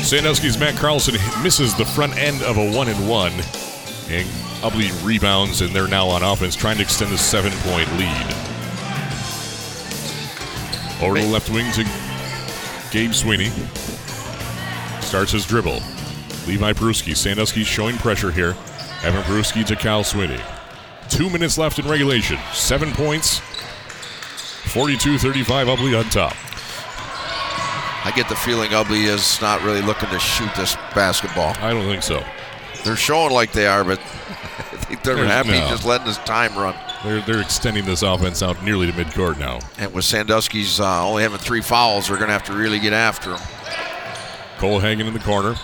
Sandusky's Matt Carlson misses the front end of a one and one. And Ubly rebounds, and they're now on offense, trying to extend the seven point lead. Over the left wing to Gabe Sweeney. Starts his dribble. Levi Peruski. Sandusky showing pressure here. Evan Peruski to Cal Sweeney. Two minutes left in regulation. Seven points. 42 35 Ubly on top. I get the feeling Ubly is not really looking to shoot this basketball. I don't think so. They're showing like they are, but I think they're There's happy no. just letting this time run. They're, they're extending this offense out nearly to midcourt now. And with Sandusky's uh, only having three fouls, they're going to have to really get after him. Cole hanging in the corner,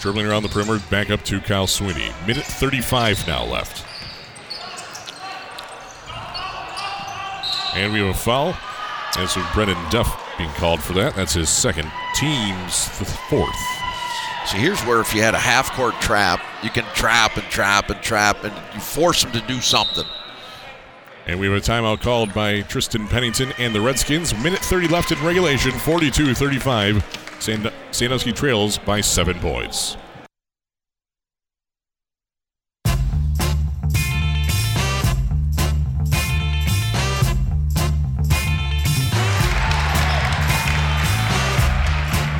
dribbling around the perimeter, back up to Kyle Sweeney. Minute 35 now left. And we have a foul. And so Brennan Duff being called for that. That's his second, team's fourth. So here's where if you had a half court trap, you can trap and trap and trap, and you force them to do something. And we have a timeout called by Tristan Pennington and the Redskins. Minute 30 left in regulation, 42 35. Sand- Sandusky trails by seven points.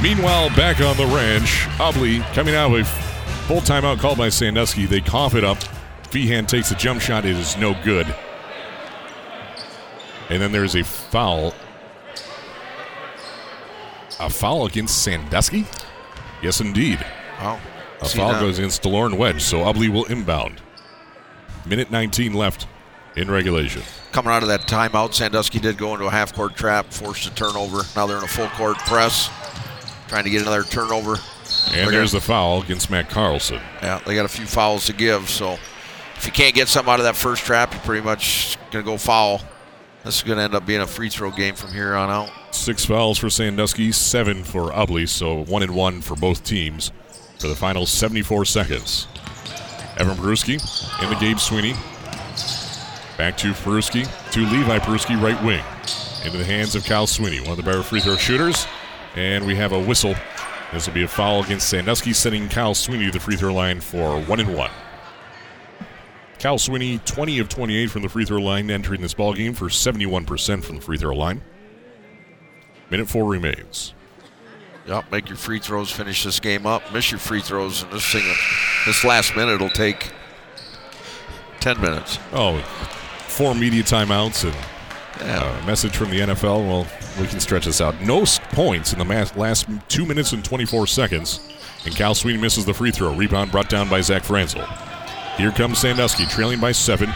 Meanwhile, back on the ranch, Ubly coming out with full timeout called by Sandusky. They cough it up. Feehan takes a jump shot. It is no good. And then there's a foul. A foul against Sandusky? Yes, indeed. Wow. A See foul that? goes against DeLorne Wedge, so Ubly will inbound. Minute 19 left in regulation. Coming out of that timeout, Sandusky did go into a half court trap, forced a turnover. Now they're in a full court press, trying to get another turnover. And there's gonna- the foul against Matt Carlson. Yeah, they got a few fouls to give. So if you can't get something out of that first trap, you're pretty much going to go foul. This is going to end up being a free throw game from here on out. Six fouls for Sandusky, seven for Ubly, so one and one for both teams for the final 74 seconds. Evan Peruski into Gabe Sweeney. Back to Peruski, to Levi Peruski, right wing. Into the hands of Kyle Sweeney, one of the better free throw shooters. And we have a whistle. This will be a foul against Sandusky, sending Kyle Sweeney to the free throw line for one and one. Kyle Sweeney, 20 of 28 from the free throw line, entering this ball game for 71% from the free throw line. Minute four remains. Yep, make your free throws, finish this game up. Miss your free throws, and this thing, this last minute will take 10 minutes. Oh, four media timeouts and Yeah. a message from the NFL. Well, we can stretch this out. No points in the last two minutes and 24 seconds. And Cal Sweeney misses the free throw. Rebound brought down by Zach Franzel. Here comes Sandusky, trailing by seven.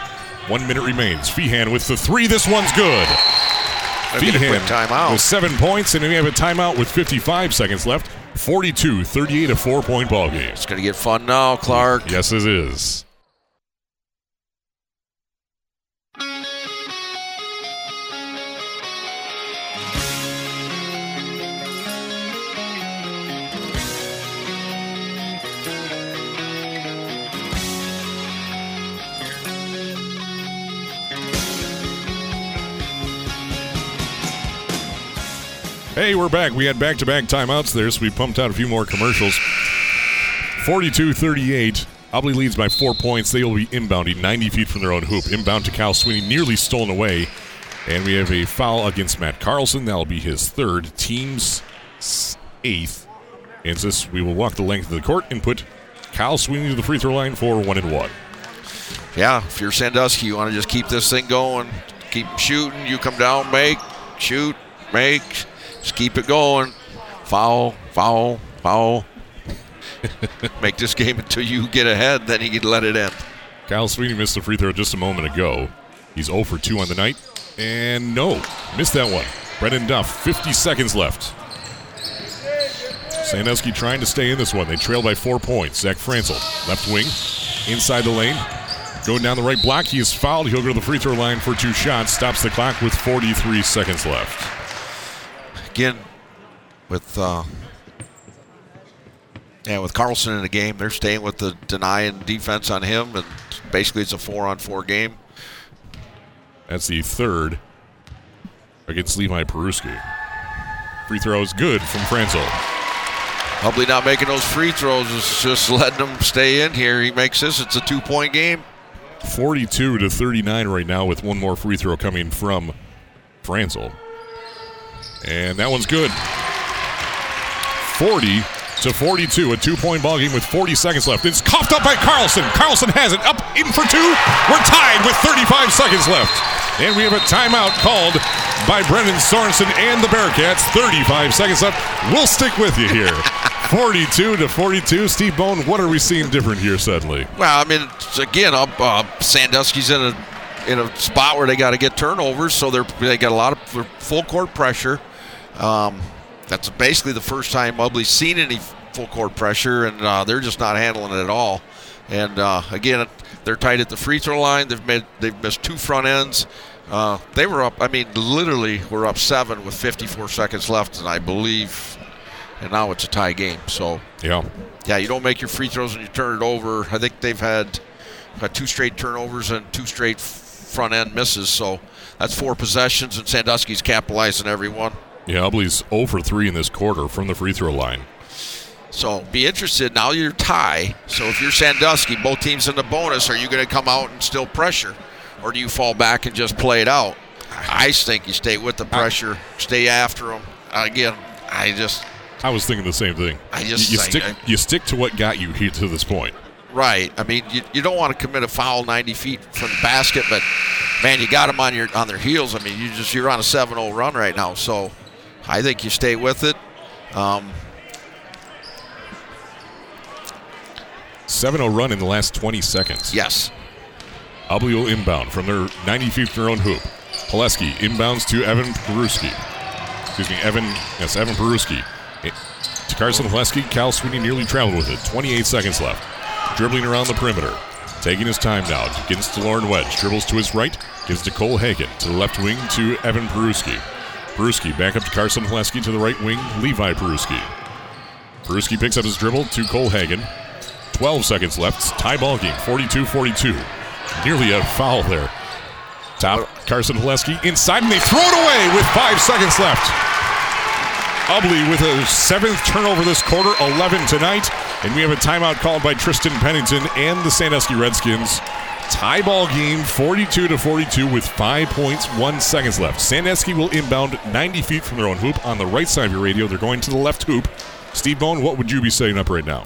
One minute remains. Feehan with the three. This one's good. Gotta get a quick timeout. with seven points, and we have a timeout with 55 seconds left. 42 38, a four point ball game. It's going to get fun now, Clark. Yes, it is. Hey, we're back. We had back to back timeouts there, so we pumped out a few more commercials. 42 38. Ubly leads by four points. They will be inbounding 90 feet from their own hoop. Inbound to Cal Sweeney, nearly stolen away. And we have a foul against Matt Carlson. That'll be his third, team's eighth. And this, we will walk the length of the court and put Cal Sweeney to the free throw line for one and one. Yeah, if you're Sandusky, you want to just keep this thing going, keep shooting. You come down, make, shoot, make, just keep it going. Foul, foul, foul. make this game until you get ahead, then you can let it end. Kyle Sweeney missed the free throw just a moment ago. He's 0 for 2 on the night. And no, missed that one. Brendan Duff, 50 seconds left. Sandusky trying to stay in this one. They trail by four points. Zach Franzel, left wing, inside the lane. Going down the right block. He is fouled. He'll go to the free throw line for two shots. Stops the clock with 43 seconds left. Again, with uh, yeah, with Carlson in the game, they're staying with the denying defense on him, and basically it's a four-on-four game. That's the third against Levi Peruski. Free throw is good from Franzel. Hopefully, not making those free throws is just letting them stay in here. He makes this; it's a two-point game. 42 to 39 right now with one more free throw coming from Franzel. And that one's good. 40 to 42, a two-point ball game with 40 seconds left. It's coughed up by Carlson. Carlson has it up in for two. We're tied with 35 seconds left. And we have a timeout called by Brendan Sorensen and the Bearcats. 35 seconds left. We'll stick with you here. 42 to 42. Steve Bone, what are we seeing different here suddenly? Well, I mean, again, uh, uh, Sandusky's in a in a spot where they got to get turnovers, so they're they got a lot of full court pressure. Um, that's basically the first time Ubly's seen any full court pressure, and uh, they're just not handling it at all. And uh, again, they're tight at the free throw line. They've made they've missed two front ends. Uh, they were up. I mean, literally, we're up seven with 54 seconds left, and I believe, and now it's a tie game. So Yeah. yeah, you don't make your free throws and you turn it over. I think they've had, had two straight turnovers and two straight front end misses. So that's four possessions, and Sandusky's capitalizing every one. Yeah, Ubly's 0 for 3 in this quarter from the free throw line. So be interested. Now you're tie. So if you're Sandusky, both teams in the bonus, are you going to come out and still pressure, or do you fall back and just play it out? I think you stay with the pressure, stay after them. Again, I just I was thinking the same thing. I just- you, you stick I- you stick to what got you here to this point. Right. I mean, you, you don't want to commit a foul 90 feet from the basket, but man, you got them on your on their heels. I mean, you just you're on a 7-0 run right now, so I think you stay with it. Um, 7-0 run in the last 20 seconds. yes. Ubly inbound from their 90 feet from their own hoop. Pileski inbounds to Evan Peruski. Excuse me, Evan. Yes, Evan Peruski. Eh, To Carson Pileski, Cal Sweeney nearly traveled with it. 28 seconds left. Dribbling around the perimeter. Taking his time now. Against to Lauren Wedge. Dribbles to his right. Gives to Cole Hagan. To the left wing to Evan Peruski. Peruski back up to Carson Pileski. To the right wing, Levi Peruski. Peruski picks up his dribble to Cole Hagan. 12 seconds left. Tie ball game, 42 42. Nearly a foul there. Top Carson Pileski inside, and they throw it away with five seconds left. Ubly with a seventh turnover this quarter, 11 tonight. And we have a timeout called by Tristan Pennington and the Sandusky Redskins. Tie ball game, 42 to 42, with five points, one seconds left. Sandusky will inbound 90 feet from their own hoop on the right side of your radio. They're going to the left hoop. Steve Bone, what would you be setting up right now?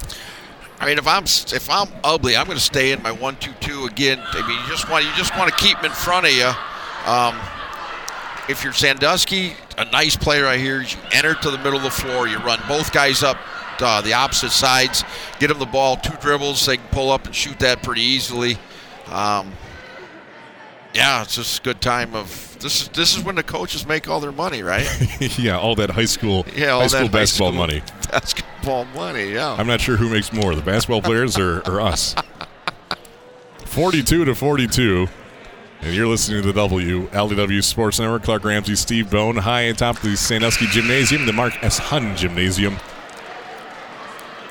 I mean, if I'm if I'm ugly, I'm going to stay in my one-two-two again. I mean, you just want you just want to keep them in front of you. Um, if you're Sandusky, a nice play right here. is You enter to the middle of the floor. You run both guys up uh, the opposite sides. Get them the ball, two dribbles. They can pull up and shoot that pretty easily. Um, yeah, it's just a good time of this is this is when the coaches make all their money, right? yeah, all that high school, Yeah, all high that school high basketball school money. Basketball money, yeah. I'm not sure who makes more, the basketball players or, or us. 42 to 42. And you're listening to the WLEW Sports Network. Clark Ramsey, Steve Bone, high atop the Sandusky Gymnasium, the Mark S. Hun Gymnasium.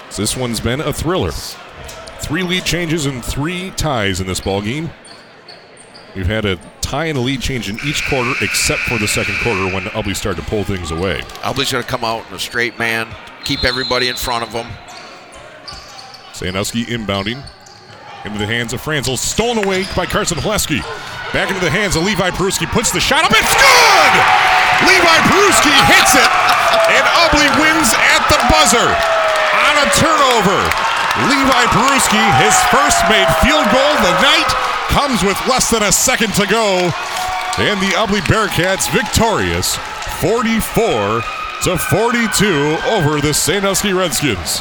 So this one's been a thriller. Three lead changes and three ties in this ball game. We've had a tie and a lead change in each quarter, except for the second quarter when Ubly started to pull things away. Albany's going to come out in a straight man, keep everybody in front of him. Sandusky inbounding into the hands of Franzel. Stolen away by Carson Haleski. Back into the hands of Levi Peruski. Puts the shot up. It's good! Levi Peruski hits it, and Ubly wins at the buzzer on a turnover. Levi Peruski, his first made field goal of the night, comes with less than a second to go. And the Ubly Bearcats victorious 44 to 42 over the Sandusky Redskins.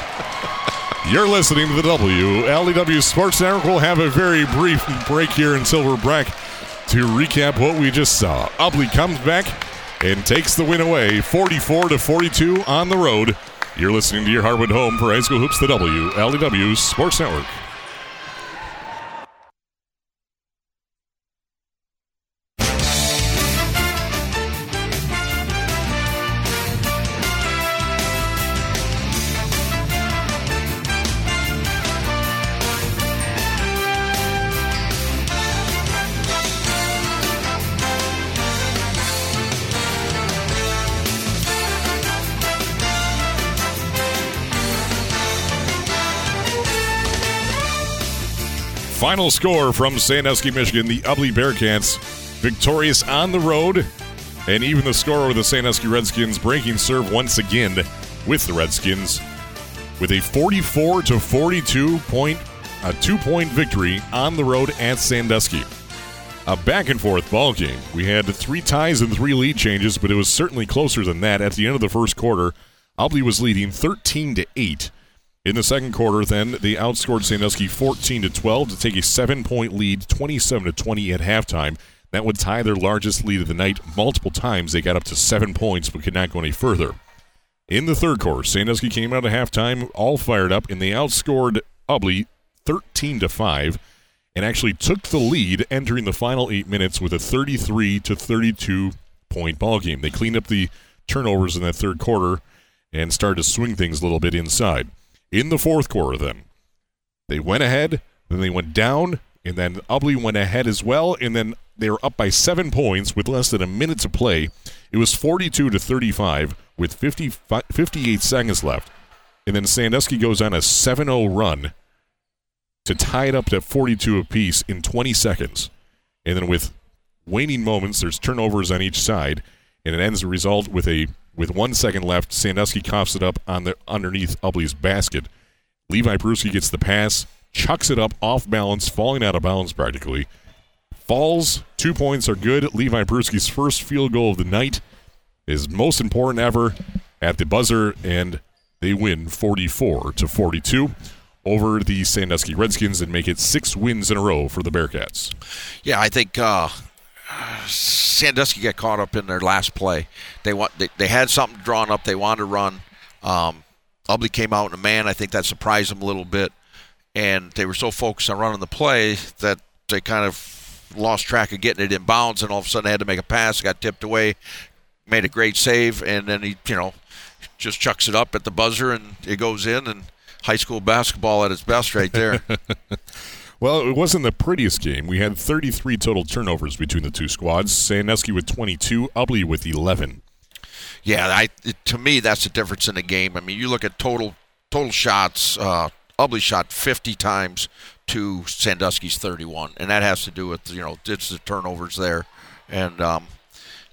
You're listening to the WLEW Sports Network. We'll have a very brief break here until we're back to recap what we just saw. Ubly comes back and takes the win away, 44 to 42 on the road. You're listening to your Harwood home for high school hoops, the WLEW Sports Network. Final score from Sandusky, Michigan. The Ubly Bearcats victorious on the road. And even the score over the Sandusky Redskins breaking serve once again with the Redskins with a 44 to 42 point, a two point victory on the road at Sandusky. A back and forth ball game. We had three ties and three lead changes, but it was certainly closer than that. At the end of the first quarter, Ubly was leading 13 to 8. In the second quarter, then they outscored Sandusky 14 to 12 to take a seven-point lead, 27 to 20 at halftime. That would tie their largest lead of the night. Multiple times they got up to seven points, but could not go any further. In the third quarter, Sandusky came out at halftime all fired up, and they outscored Ubly 13 to five, and actually took the lead entering the final eight minutes with a 33 to 32 point ball game. They cleaned up the turnovers in that third quarter and started to swing things a little bit inside in the fourth quarter then. They went ahead then they went down and then Ubly went ahead as well and then they were up by seven points with less than a minute to play. It was 42 to 35 with 50, 58 seconds left. And then Sandusky goes on a 7-0 run to tie it up to 42 apiece in 20 seconds. And then with waning moments there's turnovers on each side and it ends the result with a With one second left, Sandusky coughs it up on the underneath Ubly's basket. Levi Peruski gets the pass, chucks it up off balance, falling out of bounds practically. Falls, two points are good. Levi Peruski's first field goal of the night is most important ever at the buzzer, and they win 44 to 42 over the Sandusky Redskins and make it six wins in a row for the Bearcats. Yeah, I think uh, Sandusky got caught up in their last play. They want they, they had something drawn up. They wanted to run. Um, Ubly came out in a man. I think that surprised them a little bit, and they were so focused on running the play that they kind of lost track of getting it in bounds, and all of a sudden they had to make a pass. Got tipped away, made a great save, and then he you know just chucks it up at the buzzer, and it goes in, and high school basketball at its best right there. Well, it wasn't the prettiest game. We had 33 total turnovers between the two squads. Sandusky with 22, Ubly with 11. Yeah, I to me that's the difference in the game. I mean, you look at total total shots. Uh, Ubly shot 50 times to Sandusky's 31, and that has to do with you know it's the turnovers there, and um,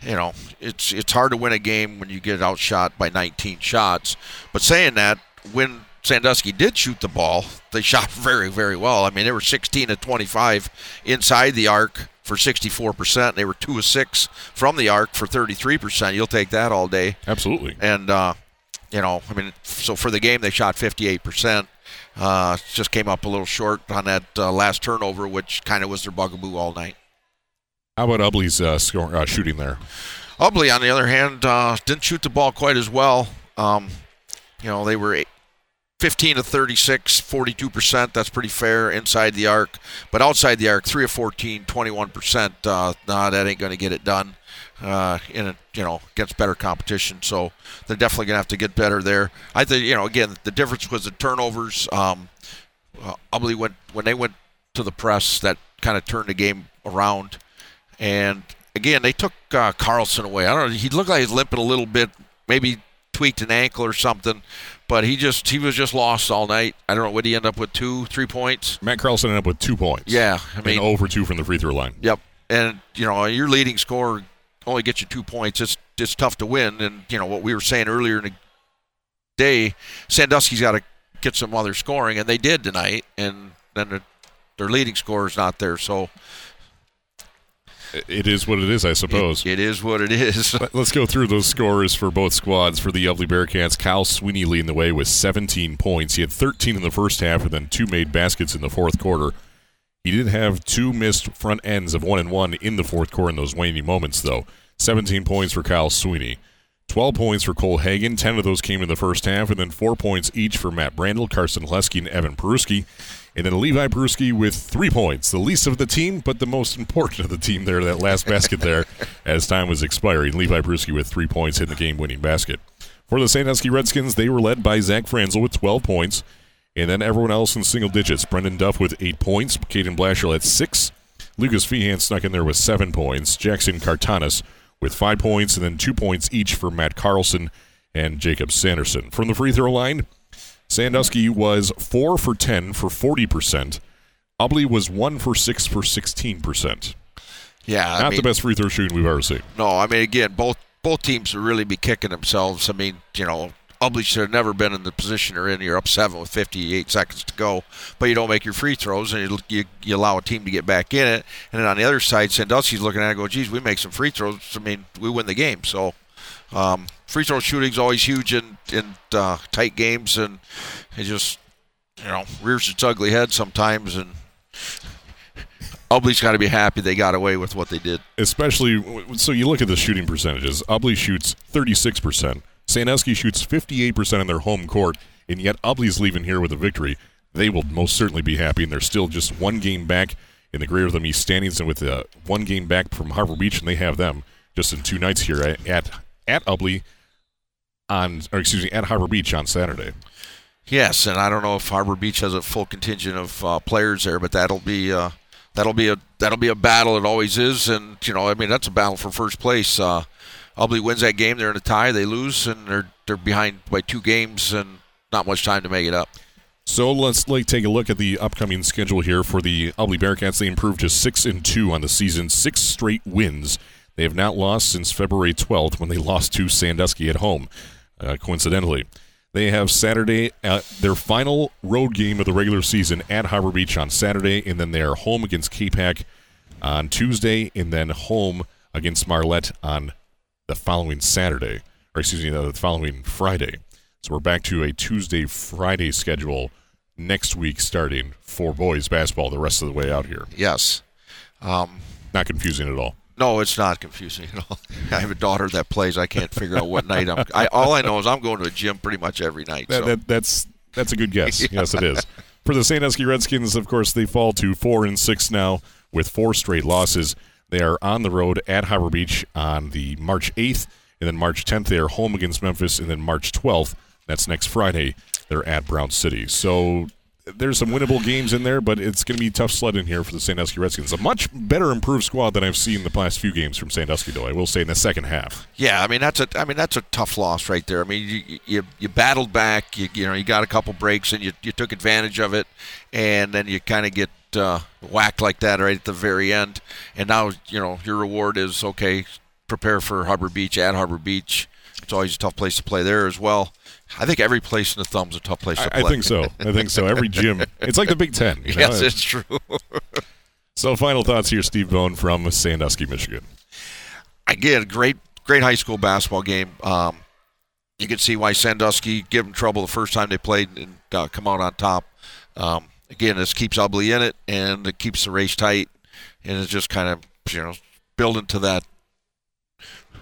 you know it's it's hard to win a game when you get outshot by 19 shots. But saying that, when Sandusky did shoot the ball, they shot very very well. I mean, they were 16 to 25 inside the arc for 64%. They were 2 of 6 from the arc for 33%. You'll take that all day. Absolutely. And, uh, you know, I mean, so for the game, they shot 58%. Uh, just came up a little short on that uh, last turnover, which kind of was their bugaboo all night. How about Ubly's uh, score, uh, shooting there? Ubly, on the other hand, uh, didn't shoot the ball quite as well. Um, you know, they were eight, 15 to 36, 42%. That's pretty fair inside the arc. But outside the arc, 3 of 14, 21%. Uh, nah, that ain't going to get it done uh, in a, you know, against better competition. So they're definitely going to have to get better there. I think, you know, again, the difference was the turnovers. Um, uh, went, when they went to the press, that kind of turned the game around. And again, they took uh, Carlson away. I don't know. He looked like he was limping a little bit, maybe tweaked an ankle or something but he just he was just lost all night. I don't know. Would he end up with two, three points? Matt Carlson ended up with two points. Yeah, I mean, and 0 for 2 from the free throw line. Yep, and you know your leading scorer only gets you two points. It's it's tough to win, and you know what we were saying earlier in the day, Sandusky's got to get some other scoring, and they did tonight, and then the, their leading scorer is not there, so. It is what it is, I suppose. It, it is what it is. Let's go through those scores for both squads. For the Ubly Bearcats, Kyle Sweeney leading the way with 17 points. He had 13 in the first half and then two made baskets in the fourth quarter. He did have two missed front ends of one and one in the fourth quarter in those waning moments, though. 17 points for Kyle Sweeney. 12 points for Cole Hagan. 10 of those came in the first half, and then four points each for Matt Brandel, Carson Haleski, and Evan Peruski. And then Levi Peruski with three points, the least of the team, but the most important of the team there, that last basket there as time was expiring. Levi Peruski with three points in the game winning basket. For the Sandusky Redskins, they were led by Zach Franzel with 12 points, and then everyone else in single digits. Brendan Duff with eight points, Caden Blashill at six, Lucas Feehan snuck in there with seven points, Jackson Cartanis with five points, and then two points each for Matt Carlson and Jacob Sanderson. From the free throw line, Sandusky was 4 for 10 for 40%. Ubly was 1 for 6 for 16%. Yeah, I Not mean, the best free throw shooting we've ever seen. No, I mean again, both both teams would really be kicking themselves. I mean, you know, Ubly should have never been in the position they're in. You're up seven with 58 seconds to go, but you don't make your free throws, and you, you, you allow a team to get back in it. And then on the other side, Sandusky's looking at it, go, "Geez, we make some free throws. I mean, we win the game." So, um, free throw shooting's always huge in in uh, tight games, and it just you know rears its ugly head sometimes. And Ubly's got to be happy they got away with what they did. Especially, so you look at the shooting percentages. Ubly shoots 36%. Sandusky shoots 58% in their home court, and yet Ubly's leaving here with a victory. They will most certainly be happy, and they're still just one game back in the Greater Thumb East standings, and with uh, one game back from Harbor Beach, and they have them just in two nights here at at, at Ubly on, or excuse me, at Harbor Beach on Saturday. Yes, and I don't know if Harbor Beach has a full contingent of uh, players there, but that'll be uh, that'll be a that'll be a battle. It always is, and you know, I mean, that's a battle for first place. Uh, Ubly wins that game, they're in a tie. They lose, and they're they're behind by two games, and not much time to make it up. So let's like take a look at the upcoming schedule here for the Ubly Bearcats. They improved to six and two on the season, six straight wins. They have not lost since February 12th when they lost to Sandusky at home, uh, coincidentally. They have Saturday, uh, their final road game of the regular season at Harbor Beach on Saturday, and then they are home against Capac on Tuesday, and then home against Marlette on the following Saturday, or excuse me, the following Friday. So we're back to a Tuesday Friday schedule next week starting for boys basketball the rest of the way out here. Yes. Um, Not confusing at all. no, it's not confusing at all. I have a daughter that plays. I can't figure out what night I'm. I, all I know is I'm going to a gym pretty much every night. That, so. that, that's that's a good guess. Yes, it is. For the Sandusky Redskins, of course, they fall to four and six now with four straight losses. They are on the road at Harbor Beach on the March 8th, and then March 10th they are home against Memphis, and then March 12th, that's next Friday, they're at Brown City. So there's some winnable games in there, but it's going to be tough sledding here for the Sandusky Redskins. A much better improved squad than I've seen the past few games from Sandusky, though. I will say in the second half. Yeah, I mean that's a I mean that's a tough loss right there. I mean you you, you battled back, you, you know you got a couple breaks and you, you took advantage of it, and then you kind of get uh, whacked like that right at the very end, and now you know your reward is okay. Prepare for Harbor Beach at Harbor Beach. It's always a tough place to play there as well. I think every place in the thumb's a tough place to I, I think so. I think so. Every gym, it's like the Big Ten. you know? yes, it's true. So, final thoughts here, Steve Bone from Sandusky, Michigan. again, great, great high school basketball game. Um, you can see why Sandusky give them trouble the first time they played and uh, come out on top. Um, again, this keeps Ubly in it, and it keeps the race tight, and it's just kind of you know building to that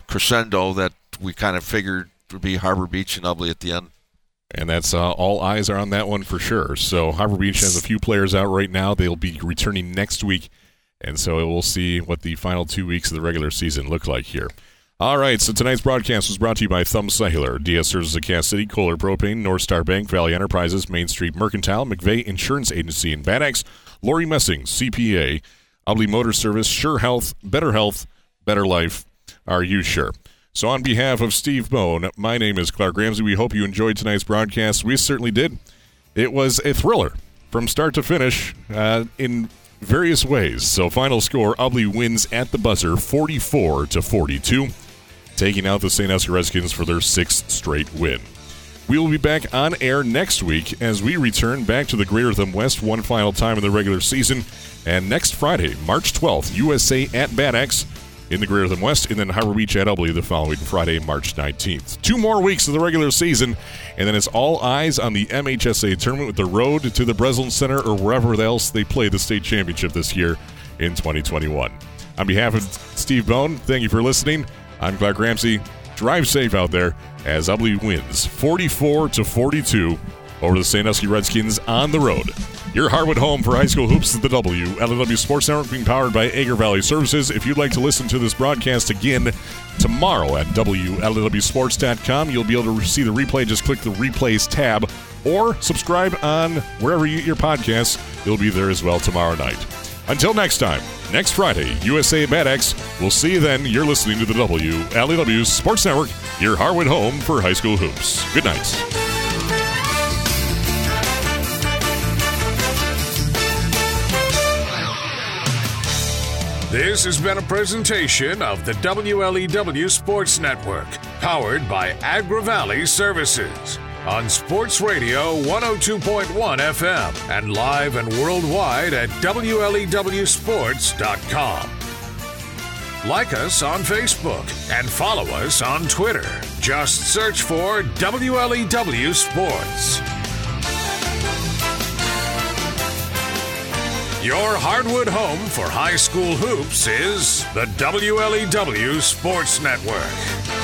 crescendo that we kind of figured would be Harbor Beach and Ubly at the end. And that's uh, all eyes are on that one for sure. So Harbor Beach has a few players out right now. They'll be returning next week, and so we'll see what the final two weeks of the regular season look like here. All right, so tonight's broadcast was brought to you by Thumb Cellular, DS Services of Cass City, Kohler Propane, North Star Bank, Valley Enterprises, Main Street Mercantile, McVeigh Insurance Agency in Bad Axe, Lori Messing, CPA, Ubly Motor Service, Sure Health, Better Health, Better Life. Are you sure? So, on behalf of Steve Bone, my name is Clark Ramsey. We hope you enjoyed tonight's broadcast. We certainly did. It was a thriller from start to finish uh, in various ways. So, final score: Ubly wins at the buzzer, 44 to 42, taking out the Sandusky Redskins for their sixth straight win. We will be back on air next week as we return back to the Greater Thumb West one final time in the regular season. And next Friday, March 12th, USA at Bad Axe in the Greater Thumb West, and then Harbor Beach at Ubly the following Friday, March 19th. Two more weeks of the regular season, and then it's all eyes on the MHSAA tournament with the road to the Breslin Center or wherever else they play the state championship this year in 2021. On behalf of Steve Bone, thank you for listening. I'm Clark Ramsey. Drive safe out there as Ubly wins 44 to 42 over the Sandusky Redskins on the road. Your Harwood home for high school hoops is the WLEW Sports Network being powered by Agri-Valley Services. If you'd like to listen to this broadcast again tomorrow at WLEWSports.com, you'll be able to see the replay. Just click the replays tab or subscribe on wherever you get your podcasts. It'll be there as well tomorrow night. Until next time, next Friday, USA Bad Axe. We'll see you then. You're listening to the WLEW Sports Network, your Harwood home for high school hoops. Good night. This has been a presentation of the WLEW Sports Network, powered by Agri-Valley Services. On Sports Radio 102.1 FM and live and worldwide at WLEWSports.com. Like us on Facebook and follow us on Twitter. Just search for WLEW Sports. Your hardwood home for high school hoops is the WLEW Sports Network.